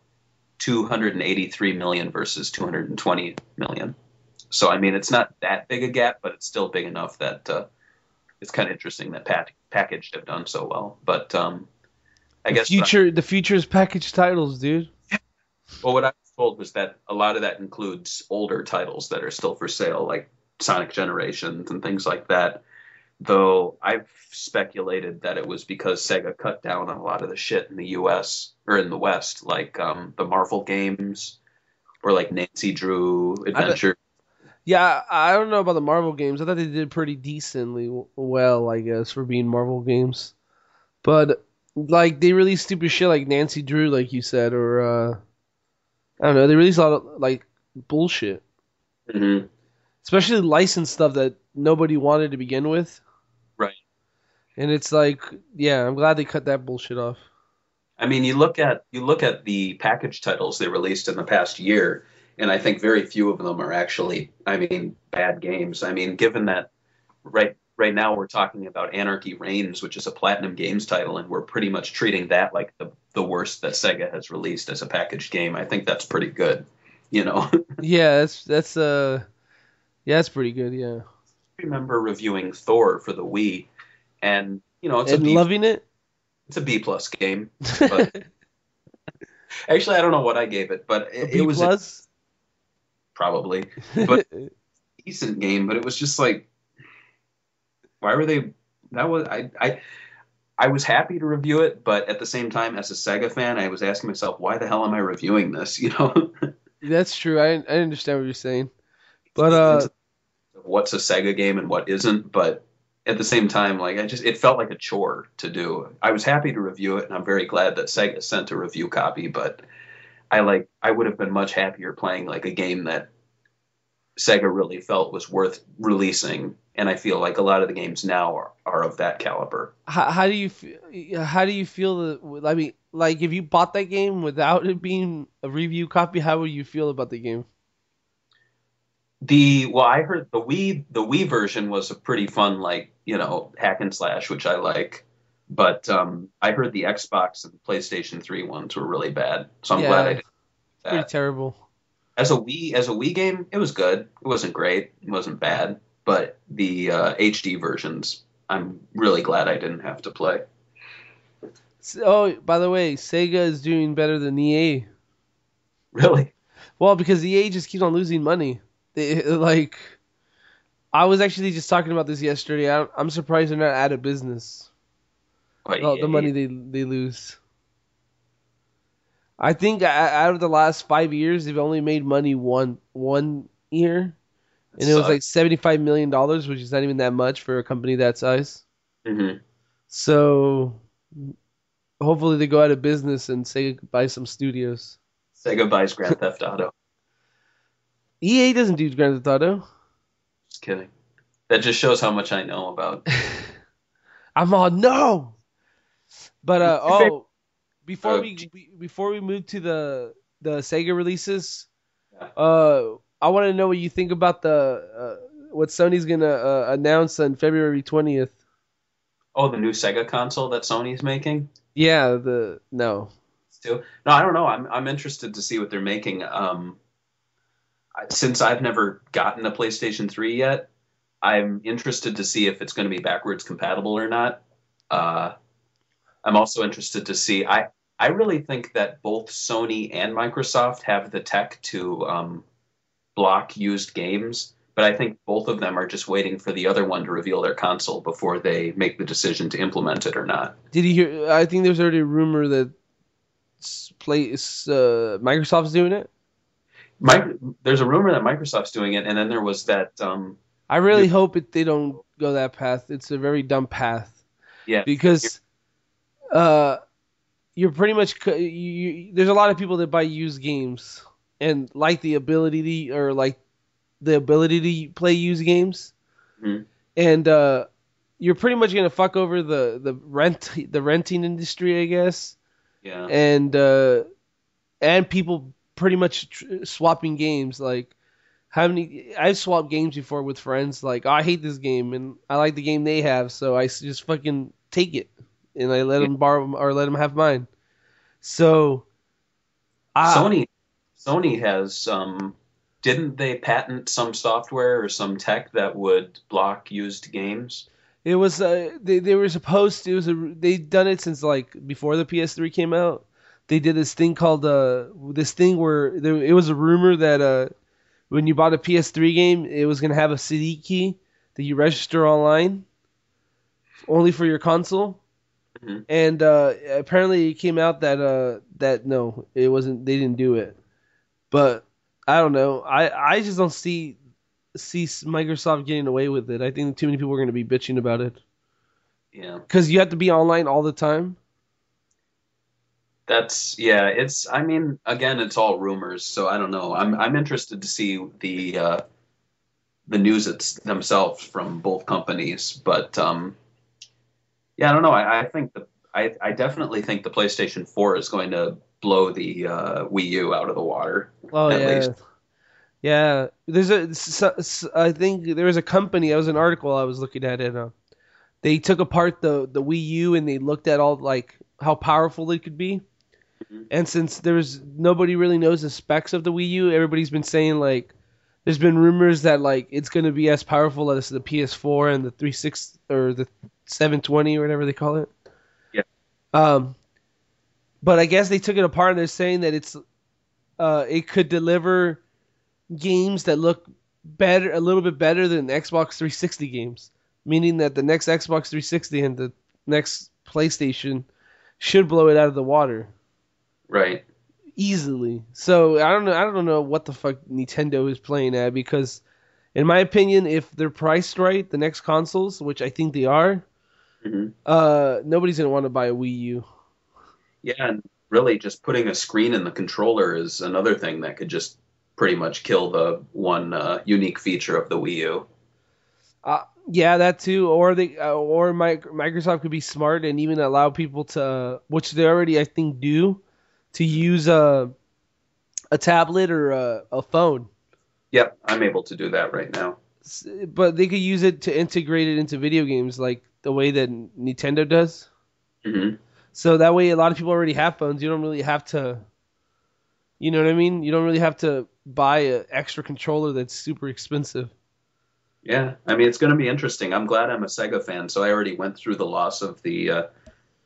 283 million versus 220 million. So I mean, it's not that big a gap, but it's still big enough that uh, it's kind of interesting that pack- packaged have done so well. But um, I the guess I- future, the future is packaged titles, dude. Well, what I was told was that a lot of that includes older titles that are still for sale, like Sonic Generations and things like that. Though I've speculated that it was because Sega cut down on a lot of the shit in the U.S. or in the West, like um, the Marvel games or like Nancy Drew Adventure. Yeah, I don't know about the Marvel games. I thought they did pretty decently well, I guess, for being Marvel games. But like they release stupid shit like Nancy Drew, like you said, or uh, I don't know. They release a lot of like bullshit, Mm-hmm. especially licensed stuff that nobody wanted to begin with. Right. And it's like, yeah, I'm glad they cut that bullshit off. I mean, you look at you look at the package titles they released in the past year, and I think very few of them are actually, I mean, bad games. I mean, given that right right now we're talking about Anarchy Reigns, which is a Platinum Games title, and we're pretty much treating that like the the worst that Sega has released as a packaged game. I think that's pretty good. You know, Yeah, that's that's uh, yeah, that's pretty good. Yeah, I remember reviewing Thor for the Wii, and you know, it's and B, loving it. it's a B plus game. But actually, I don't know what I gave it, but it, it was a- probably but- decent game, but it was just like, why were they? That was I I I was happy to review it, but at the same time, as a Sega fan, I was asking myself, why the hell am I reviewing this? You know, that's true. I I understand what you're saying, but uh, what's a Sega game and what isn't? But at the same time, like I just it felt like a chore to do. I was happy to review it, and I'm very glad that Sega sent a review copy. But I like I would have been much happier playing like a game that Sega really felt was worth releasing, and I feel like a lot of the games now are, are of that caliber. how, how do you fe- how do you feel the? I mean, like if you bought that game without it being a review copy, how would you feel about the game? The well, I heard the Wii the Wii version was a pretty fun like you know hack and slash, which I like. But um, I heard the Xbox and PlayStation 3 ones were really bad, so I'm Yeah. glad I did Pretty terrible. As a Wii as a Wii game, it was good. It wasn't great. It wasn't bad. But the uh, HD versions, I'm really glad I didn't have to play. Oh, by the way, Sega is doing better than EA. Really, Well, because EA just keeps on losing money. They, like, I was actually just talking about this yesterday. I'm, I'm surprised they're not out of business. The money they they lose. I think out of the last five years, they've only made money one one year, and it was sucks. like seventy five million dollars, which is not even that much for a company that size. Mhm. So, hopefully, they go out of business and Sega buy some studios. Sega buys Grand Theft Auto. EA doesn't do Grand Theft Auto. Just kidding. That just shows how much I know about. I'm all no. But uh oh, before Uh, we we- before we move to the the Sega releases, Yeah. uh, I want to know what you think about the uh, what Sony's gonna uh, announce on February twentieth. Oh, the new Sega console that Sony's making. Yeah, the no. too. No, I don't know. I'm I'm interested to see what they're making. Um, I- since I've never gotten a PlayStation 3 yet, I'm interested to see if it's going to be backwards compatible or not. Uh, I'm also interested to see. I I really think that both Sony and Microsoft have the tech to um, block used games, but I think both of them are just waiting for the other one to reveal their console before they make the decision to implement it or not. Did you hear? I think there's already a rumor that play uh, Microsoft's doing it. Mike, there's a rumor that Microsoft's doing it, and then there was that. Um, I really hope it, they don't go that path. It's a very dumb path. Yeah. Because uh, you're pretty much you, you, there's a lot of people that buy used games and like the ability to or like the ability to play used games, Mhm. and uh, you're pretty much gonna fuck over the the rent the renting industry, I guess, yeah. and uh, and people pretty much tr- swapping games like. How many? I've swapped games before with friends. Like, oh, I hate this game, and I like the game they have, so I just fucking take it, and I let Yeah. them borrow or let them have mine. So, I, Sony Sony has um didn't they patent some software or some tech that would block used games? it was uh, they they were supposed to. It was a, they'd done it since like before the PS3 came out. they did this thing called uh this thing where there, it was a rumor that uh when you bought a PS3 game, it was gonna have a CD key that you register online, only for your console. Mhm. And uh, apparently, it came out that uh that no, it wasn't. They didn't do it. But I don't know. I I just don't see see Microsoft getting away with it. I think too many people are going to be bitching about it Yeah. because you have to be online all the time. That's yeah. It's I mean again, it's all rumors, so I don't know. I'm I'm interested to see the uh, the news it's themselves from both companies, but um, yeah, I don't know. I, I think the I, I definitely think the PlayStation 4 is going to blow the uh, Wii U out of the water. Oh At yeah. least. Yeah, there's a. I think there was a company. There was an article I was looking at, and uh, they took apart the the Wii U and they looked at all like how powerful it could be. Mhm. And since there's nobody really knows the specs of the Wii U, everybody's been saying like there's been rumors that like it's gonna be as powerful as the PS4 and the 36 or the 720 or whatever they call it. Yeah. Um, but I guess they took it apart and they're saying that it's uh it could deliver games that look better a little bit better than Xbox 360 games, meaning that the next Xbox 360 and the next PlayStation should blow it out of the water Right. easily. So I don't know. I don't know what the fuck Nintendo is playing at because, in my opinion, if they're priced right, the next consoles, which I think they are, hmm uh, nobody's gonna want to buy a Wii U. Yeah, and really just putting a screen in the controller is another thing that could just pretty much kill the one uh, unique feature of the Wii U. Yeah, that too. Or they, uh, or Mic- Microsoft could be smart and even allow people to, uh, which they already I think do, to use a a tablet or a, a phone. Yep, I'm able to do that right now. But they could use it to integrate it into video games like the way that Nintendo does. hmm So that way, a lot of people already have phones. You don't really have to, you know what I mean? You don't really have to buy an extra controller that's super expensive. Yeah, I mean it's going to be interesting. I'm glad I'm a Sega fan, so I already went through the loss of the uh,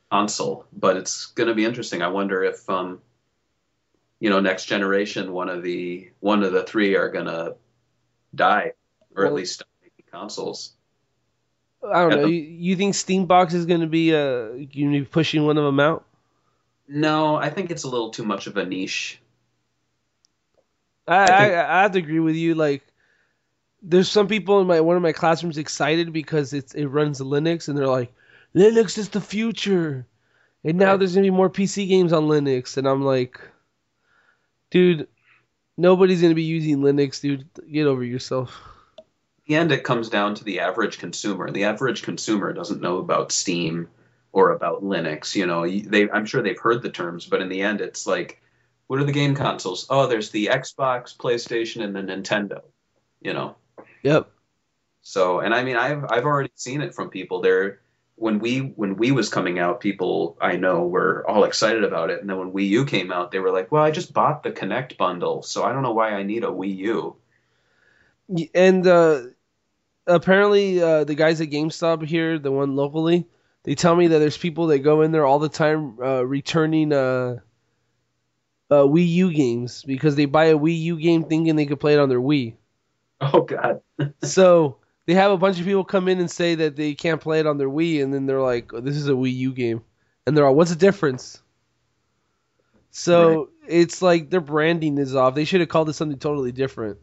console, but it's going to be interesting. I wonder if, um, you know, next generation, one of the one of the three are going to die, or at least stop making consoles. I don't know. You, you think Steambox is going to be uh, you be pushing one of them out? No, I think it's a little too much of a niche. I, I, think- I have to agree with you. Like, there's some people in my one of my classrooms excited because it's it runs Linux, and they're like, Linux is the future, and now Right. there's gonna be more PC games on Linux, and I'm like, dude, nobody's gonna be using Linux, dude. Get over yourself. The end, it comes down to the average consumer. The average consumer doesn't know about Steam or about Linux. You know, they I'm sure they've heard the terms, but in the end, it's like, what are the game consoles? Oh, there's the Xbox, PlayStation, and the Nintendo. You know, Yep. so and I mean, I've I've already seen it from people. There, when we when Wii was coming out, people I know were all excited about it, and then when Wii U came out, they were like, well, I just bought the Kinect bundle, so I don't know why I need a Wii U." And uh, apparently, uh, the guys at GameStop here, the one locally, they tell me that there's people that go in there all the time uh, returning uh, uh, Wii U games because they buy a Wii U game thinking they could play it on their Wii. Oh God. so they have a bunch of people come in and say that they can't play it on their Wii, and then they're like, oh, "This is a Wii U game," and they're all, "What's the difference?" So it's like their branding is off. They should have called it something totally different.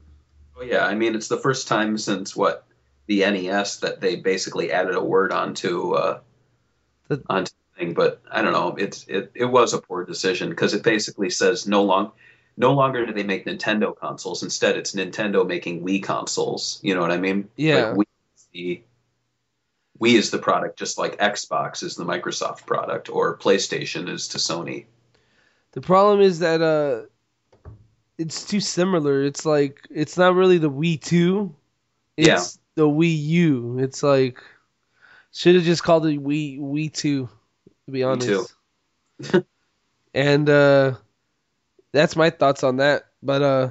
Oh yeah, I mean it's the first time since what the NES that they basically added a word onto uh, The- onto the thing. But I don't know, it's it, it was a poor decision because it basically says no long no longer do they make Nintendo consoles. Instead, it's Nintendo making Wii consoles. You know what I mean? Yeah. Like Wii is the Wii is the product, just like Xbox is the Microsoft product, or PlayStation is to Sony. The problem is that uh, it's too similar. It's like it's not really the Wii Two. It's the Wii U. It's like should have just called it Wii Wii Two. To be honest. And uh, that's my thoughts on that. But uh,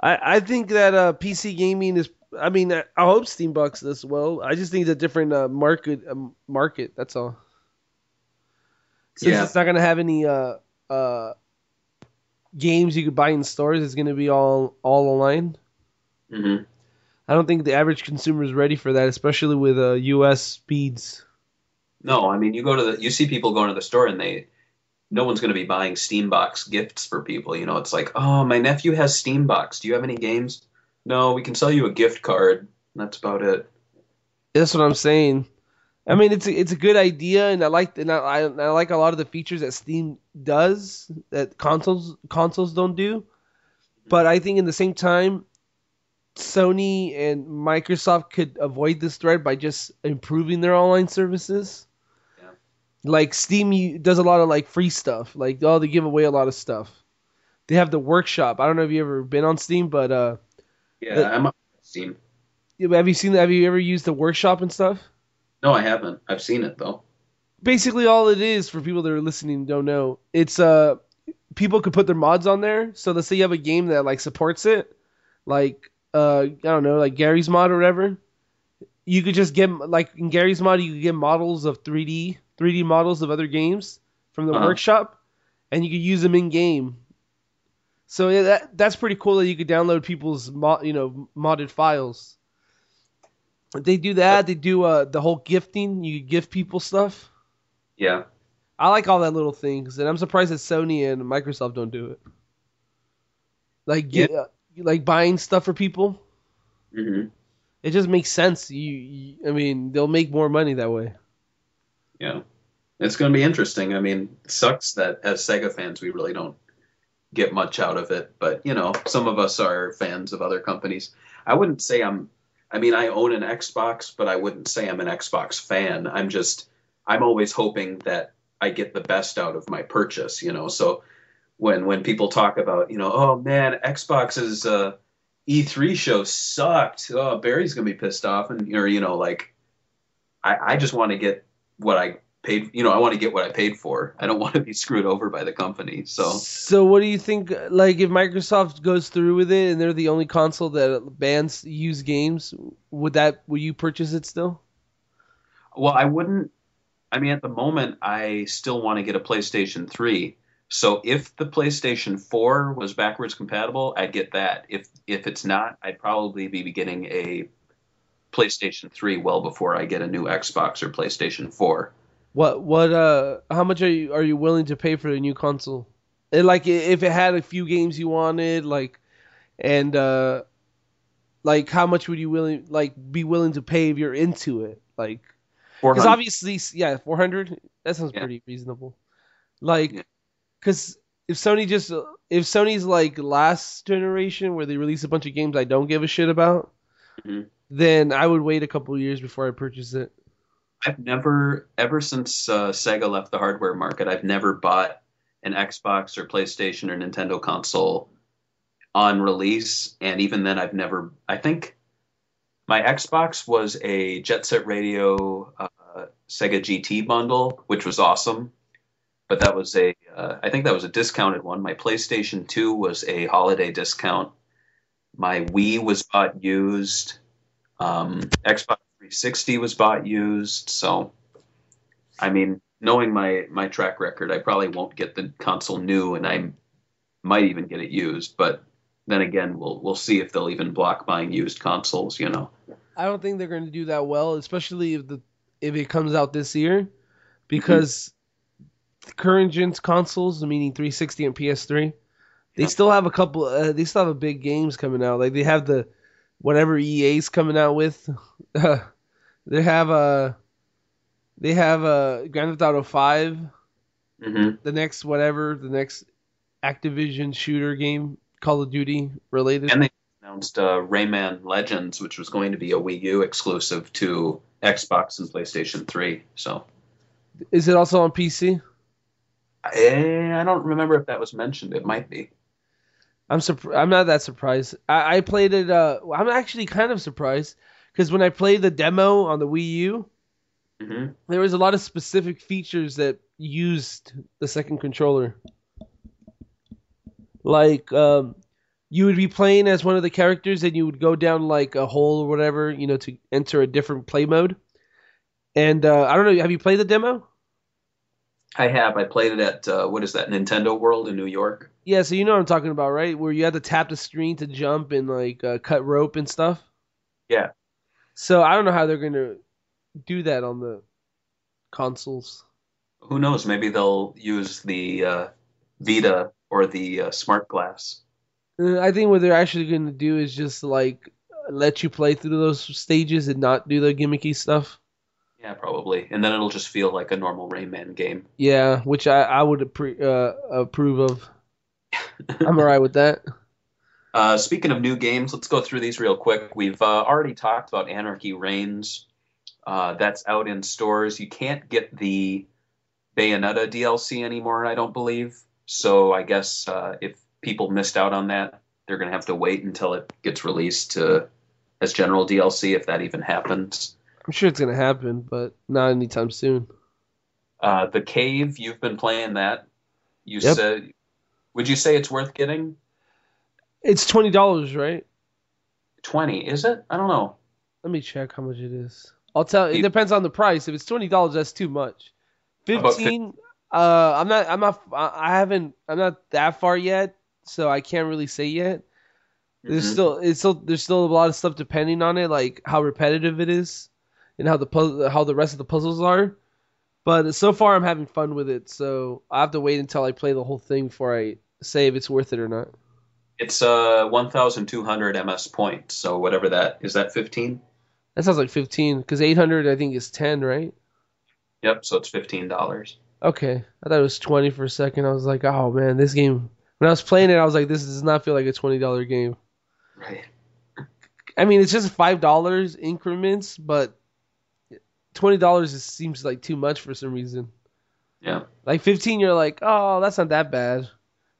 I I think that uh, PC gaming is. I mean, I I hope Steambox does well. I just think it's a different uh, market. Um, market. That's all. Since Yeah. it's not gonna have any uh, uh, games you could buy in stores it's going to be all all online. hmm I don't think the average consumer is ready for that, especially with uh, U.S. speeds. No, I mean you go to the you see people going to the store and they no one's going to be buying Steambox gifts for people. You know, it's like, oh, my nephew has Steambox. Do you have any games? No, we can sell you a gift card. That's about it. That's what I'm saying. I mean, it's a, it's a good idea, and I like and I, I I like a lot of the features that Steam does that consoles consoles don't do. But I think in the same time, Sony and Microsoft could avoid this threat by just improving their online services. Yeah. Like Steam does a lot of like free stuff. Like oh, they give away a lot of stuff. They have the workshop. I don't know if you ever been on Steam, but uh, Yeah, But- I'm on Steam. have you seen? Have you ever used the workshop and stuff? No, I haven't. I've seen it though. basically all it is for people that are listening and don't know it's uh people could put their mods on there so let's say you have a game that like supports it like uh i don't know like garry's mod or whatever you could just get like in garry's mod you could get models of 3d 3d models of other games from the Uh-huh. workshop and you could use them in game so yeah, that that's pretty cool that you could download people's mod you know modded files they do that they do uh the whole gifting you could gift people stuff Yeah. I like all that little things, and I'm surprised that Sony and Microsoft don't do it. Like get, uh, like buying stuff for people, hmm it just makes sense. You, you, I mean, they'll make more money that way. Yeah. It's going to be interesting. I mean, sucks that as Sega fans we really don't get much out of it, but you know, some of us are fans of other companies. I wouldn't say I'm I mean, I own an Xbox, but I wouldn't say I'm an Xbox fan. I'm just I'm always hoping that I get the best out of my purchase, you know. So when when people talk about, you know, oh man, Xbox's uh, E3 show sucked. Oh, Barry's gonna be pissed off, and or you know, like I, I just want to get what I paid. You know, I want to get what I paid for. I don't want to be screwed over by the company. So So what do you think? Like, if Microsoft goes through with it and they're the only console that bans used games, would that would you purchase it still? Well, I wouldn't. I mean, at the moment, I still want to get a PlayStation 3. So if the PlayStation 4 was backwards compatible, I'd get that. If if it's not, I'd probably be getting a PlayStation 3 well before I get a new Xbox or PlayStation 4. What what uh? How much are you are you willing to pay for the new console? And like, if it had a few games you wanted, like, and uh, like how much would you willing like be willing to pay if you're into it? Like, because obviously, yeah, four hundred. That sounds Yeah. pretty reasonable. Like, Yeah. Because if Sony just if Sony's like last generation where they release a bunch of games I don't give a shit about, Mhm. then I would wait a couple of years before I purchase it. I've never, ever since uh, Sega left the hardware market, I've never bought an Xbox or PlayStation or Nintendo console on release, and even then, I've never. I think my Xbox was a Jet Set Radio uh, Sega GT bundle, which was awesome, but that was a. Uh, I think that was a discounted one. My PlayStation 2 was a holiday discount. My Wii was bought used. Um, Xbox 360 was bought used. So, I mean, knowing my my track record, I probably won't get the console new, and I might even get it used. But then again, we'll we'll see if they'll even block buying used consoles. You know. I don't think they're going to do that well, especially if the if it comes out this year, because current gen's consoles, meaning 360 and PS3, they Yeah. still have a couple. Uh, they still have a big games coming out. Like they have the whatever EA's coming out with. they have a they have a Grand Theft Auto 5, hmm the next whatever, the next Activision shooter game, Call of Duty related. And they announced uh, Rayman Legends, which was going to be a Wii U exclusive to Xbox and PlayStation 3. So Is it also on PC? I, I don't remember if that was mentioned. It might be. I'm surprised. I'm not that surprised. I, I played it. Uh, I'm actually kind of surprised because when I played the demo on the Wii U, hmm there was a lot of specific features that used the second controller. Like, um, you would be playing as one of the characters, and you would go down like a hole or whatever, you know, to enter a different play mode. And uh, I don't know. Have you played the demo? I have. I played it at uh, what is that Nintendo World in New York. Yeah, so you know what I'm talking about, right? Where you had to tap the screen to jump and like uh, cut rope and stuff. Yeah. So I don't know how they're gonna do that on the consoles. Who knows? Maybe they'll use the uh, Vita or the uh, Smart Glass. Uh, I think what they're actually gonna do is just like let you play through those stages and not do the gimmicky stuff. Yeah, probably. And then it'll just feel like a normal Rayman game. Yeah, which I I would appre- uh, approve of. I'm alright with that. Uh, speaking of new games, let's go through these real quick. We've uh, already talked about Anarchy Reigns. Uh, that's out in stores. You can't get the Bayonetta DLC anymore, I don't believe. So I guess uh, if people missed out on that, they're going to have to wait until it gets released to as general DLC, if that even happens. I'm sure it's gonna happen, but not anytime soon. Uh, the Cave, you've been playing that. You Yep. said, would you say it's worth getting? It's twenty dollars, right? 20, is it? I don't know. Let me check how much it is. I'll tell. It depends on the price. If it's twenty dollars, that's too much. How about fif- Fifteen. Uh, I'm not. I'm not. I haven't. I'm not that far yet, so I can't really say yet. There's Mhm. still. It's still. There's still a lot of stuff depending on it, like how repetitive it is, and how the puzzle, how the rest of the puzzles are. But so far, I'm having fun with it. So I have to wait until I play the whole thing before I say if it's worth it or not. It's uh 1,200 MS points. So whatever that is, that 15. That sounds like 15, because 800 I think is 10, right? Yep. So it's fifteen dollars. Okay, I thought it was 20 for a second. I was like, oh man, this game. When I was playing it, I was like, this does not feel like a $20 game. Right. I mean, it's just five dollars increments, but twenty dollars just seems like too much for some reason. Yeah. Like 15, you're like, oh, that's not that bad.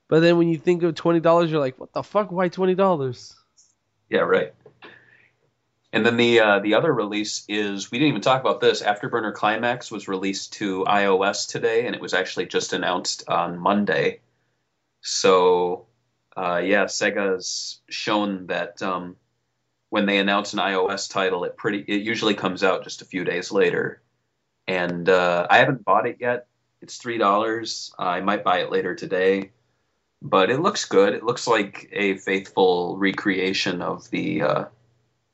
But then when you think of twenty dollars, you're like, what the fuck? Why twenty dollars? Yeah. Right. And then the uh, the other release is we didn't even talk about this. Afterburner Climax was released to iOS today, and it was actually just announced on Monday. So, uh, yeah, Sega's shown that um, when they announce an iOS title, it pretty it usually comes out just a few days later. And uh, I haven't bought it yet. It's three dollars. I might buy it later today, but it looks good. It looks like a faithful recreation of the uh,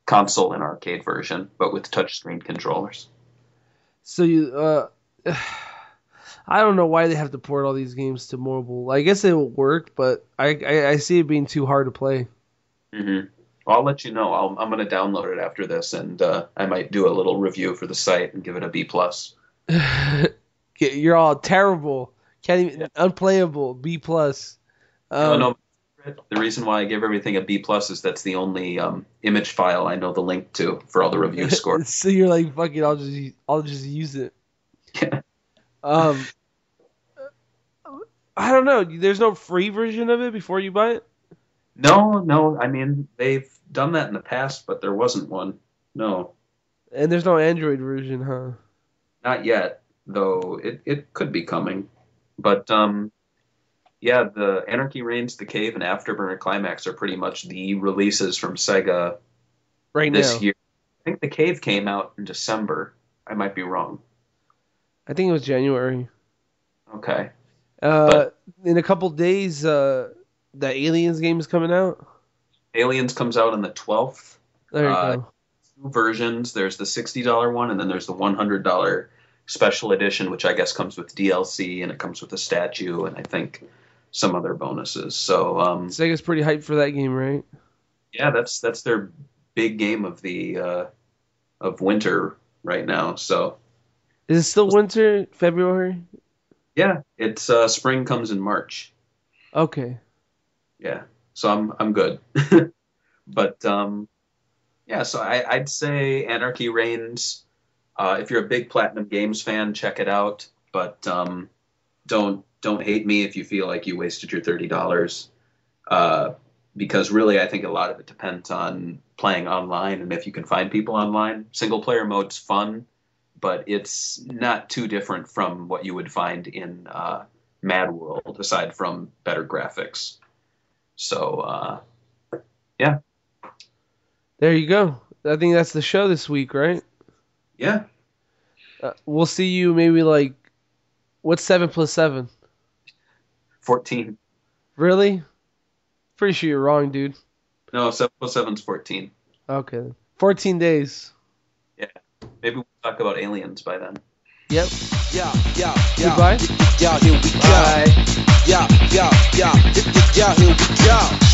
console and arcade version, but with touchscreen controllers. So you, uh, I don't know why they have to port all these games to mobile. I guess it will work, but I, I, I see it being too hard to play. hmm I'll let you know. I'll, I'm going to download it after this, and uh, I might do a little review for the site and give it a B plus. You're all terrible. Can't even unplayable. B plus. Um, no, the reason why I give everything a B plus is that's the only um, image file I know the link to for all the review scores. so you're like, fuck it, I'll just I'll just use it. Yeah. Um, I don't know. There's no free version of it before you buy it. No, no. I mean, they've done that in the past, but there wasn't one. No, And there's no Android version, huh? not yet. Though it, it could be coming. But um, yeah, the Anarchy Reigns, The Cave, and Afterburner Climax are pretty much the releases from Sega Right this now. year. I think The Cave came out in December. I might be wrong. I think it was January. Okay. Uh, but, in a couple days, uh, the Aliens game is coming out. Aliens comes out on the 12th. There you Uh, go. Two versions. There's the $60 one, and then there's the $100 special edition, which I guess comes with DLC and it comes with a statue and I think some other bonuses. So um, Sega's pretty hyped for that game, right? yeah, that's that's their big game of the uh, of winter right now. So Is it still winter? February? yeah, it's uh, spring comes in March. Okay. Yeah, so I'm I'm good. but um, yeah, so I, I'd say Anarchy Reigns. Uh, if you're a big Platinum Games fan, check it out. But um, don't don't hate me if you feel like you wasted your thirty dollars. Uh, because really, I think a lot of it depends on playing online and if you can find people online. Single player mode's fun, but it's not too different from what you would find in uh, Mad World, aside from better graphics. So uh, yeah. There you go. I think that's the show this week, right? yeah, Uh, we'll see you maybe like What's seven plus seven? 14. Really? Pretty sure you're wrong, dude. No, 7 plus 7 is 14. Okay. 14 days. Yeah. Maybe we'll talk about aliens by then. Yep. Yeah, yeah, yeah. Goodbye. Yeah, here we go. Yeah, yeah, yeah. Yeah, here we go.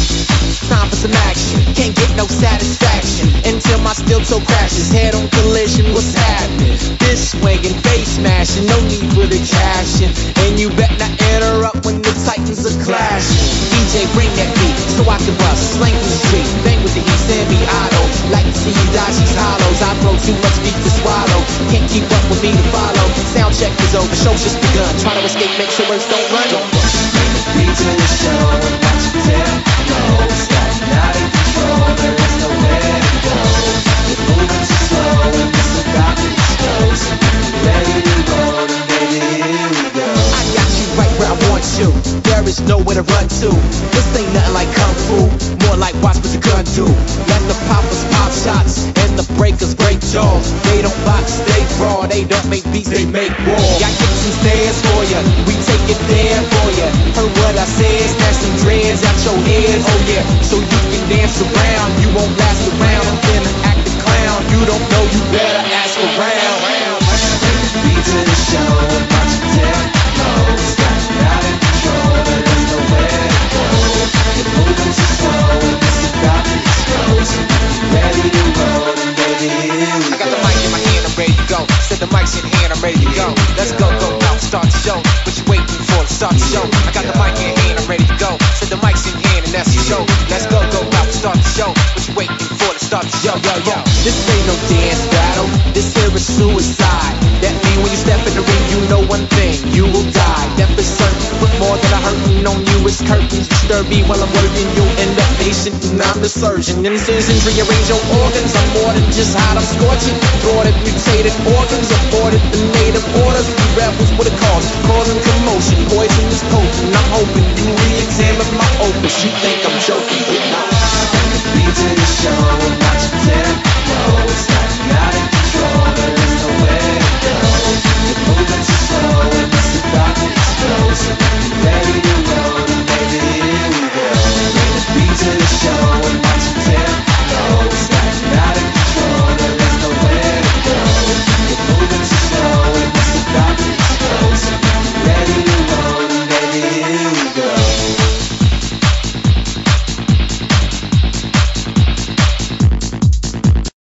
Time for some action. Can't get no satisfaction until my steel toe crashes. Head on collision. What's happening? This swinging, face smashing. No need for the cashing. And you bet not interrupt when the titans are clashing. DJ, bring that beat so I can bust. Slang the street. Bang with the heat. Send me idle. Like to see you dodge these hollows. I throw too much beat to swallow. Can't keep up with me to follow. Sound check is over. Show's just begun. Try to escape. Make sure words don't run. Don't run. Beat to the show and watch your. There is nowhere to run to. This ain't nothing like kung fu. More like watch what the gun do. Let the poppers pop shots the breakers jaws. They don't box, they brawl. They don't make beats, they make war. Got kicks and stairs for ya. We take it there for ya. Heard what I said, snatch some dreads out your head. Oh yeah, so you can dance around. You won't last around. I'm finna act the clown. You don't know, you better ask around. Beat to the show watch your tempo. Ready to go. Let's go, go, now start the show. What you waiting for? Start the show. I got the mic in hand, I'm ready to go. Said the mic's in hand, and that's the show. Let's go, go, now start the show. What you waiting for? Start the show. Yo, yo, yo, this ain't no dance battle. This here is suicide when you step in the ring, you know one thing, you will die, death is certain. Put more than a hurting on you it's curtains. Disturb me while I'm working, you end up patient, and I'm the surgeon. And sins rearrange your organs. I'm more than just hot, I'm scorching. Thwarted, mutated organs, aborted the native orders. You rebels with a cause, causing commotion. Poison is potent, I'm hoping you re-examine my opus. You think I'm joking, but not. Beat to the show, not your plan. No, it's not, it show.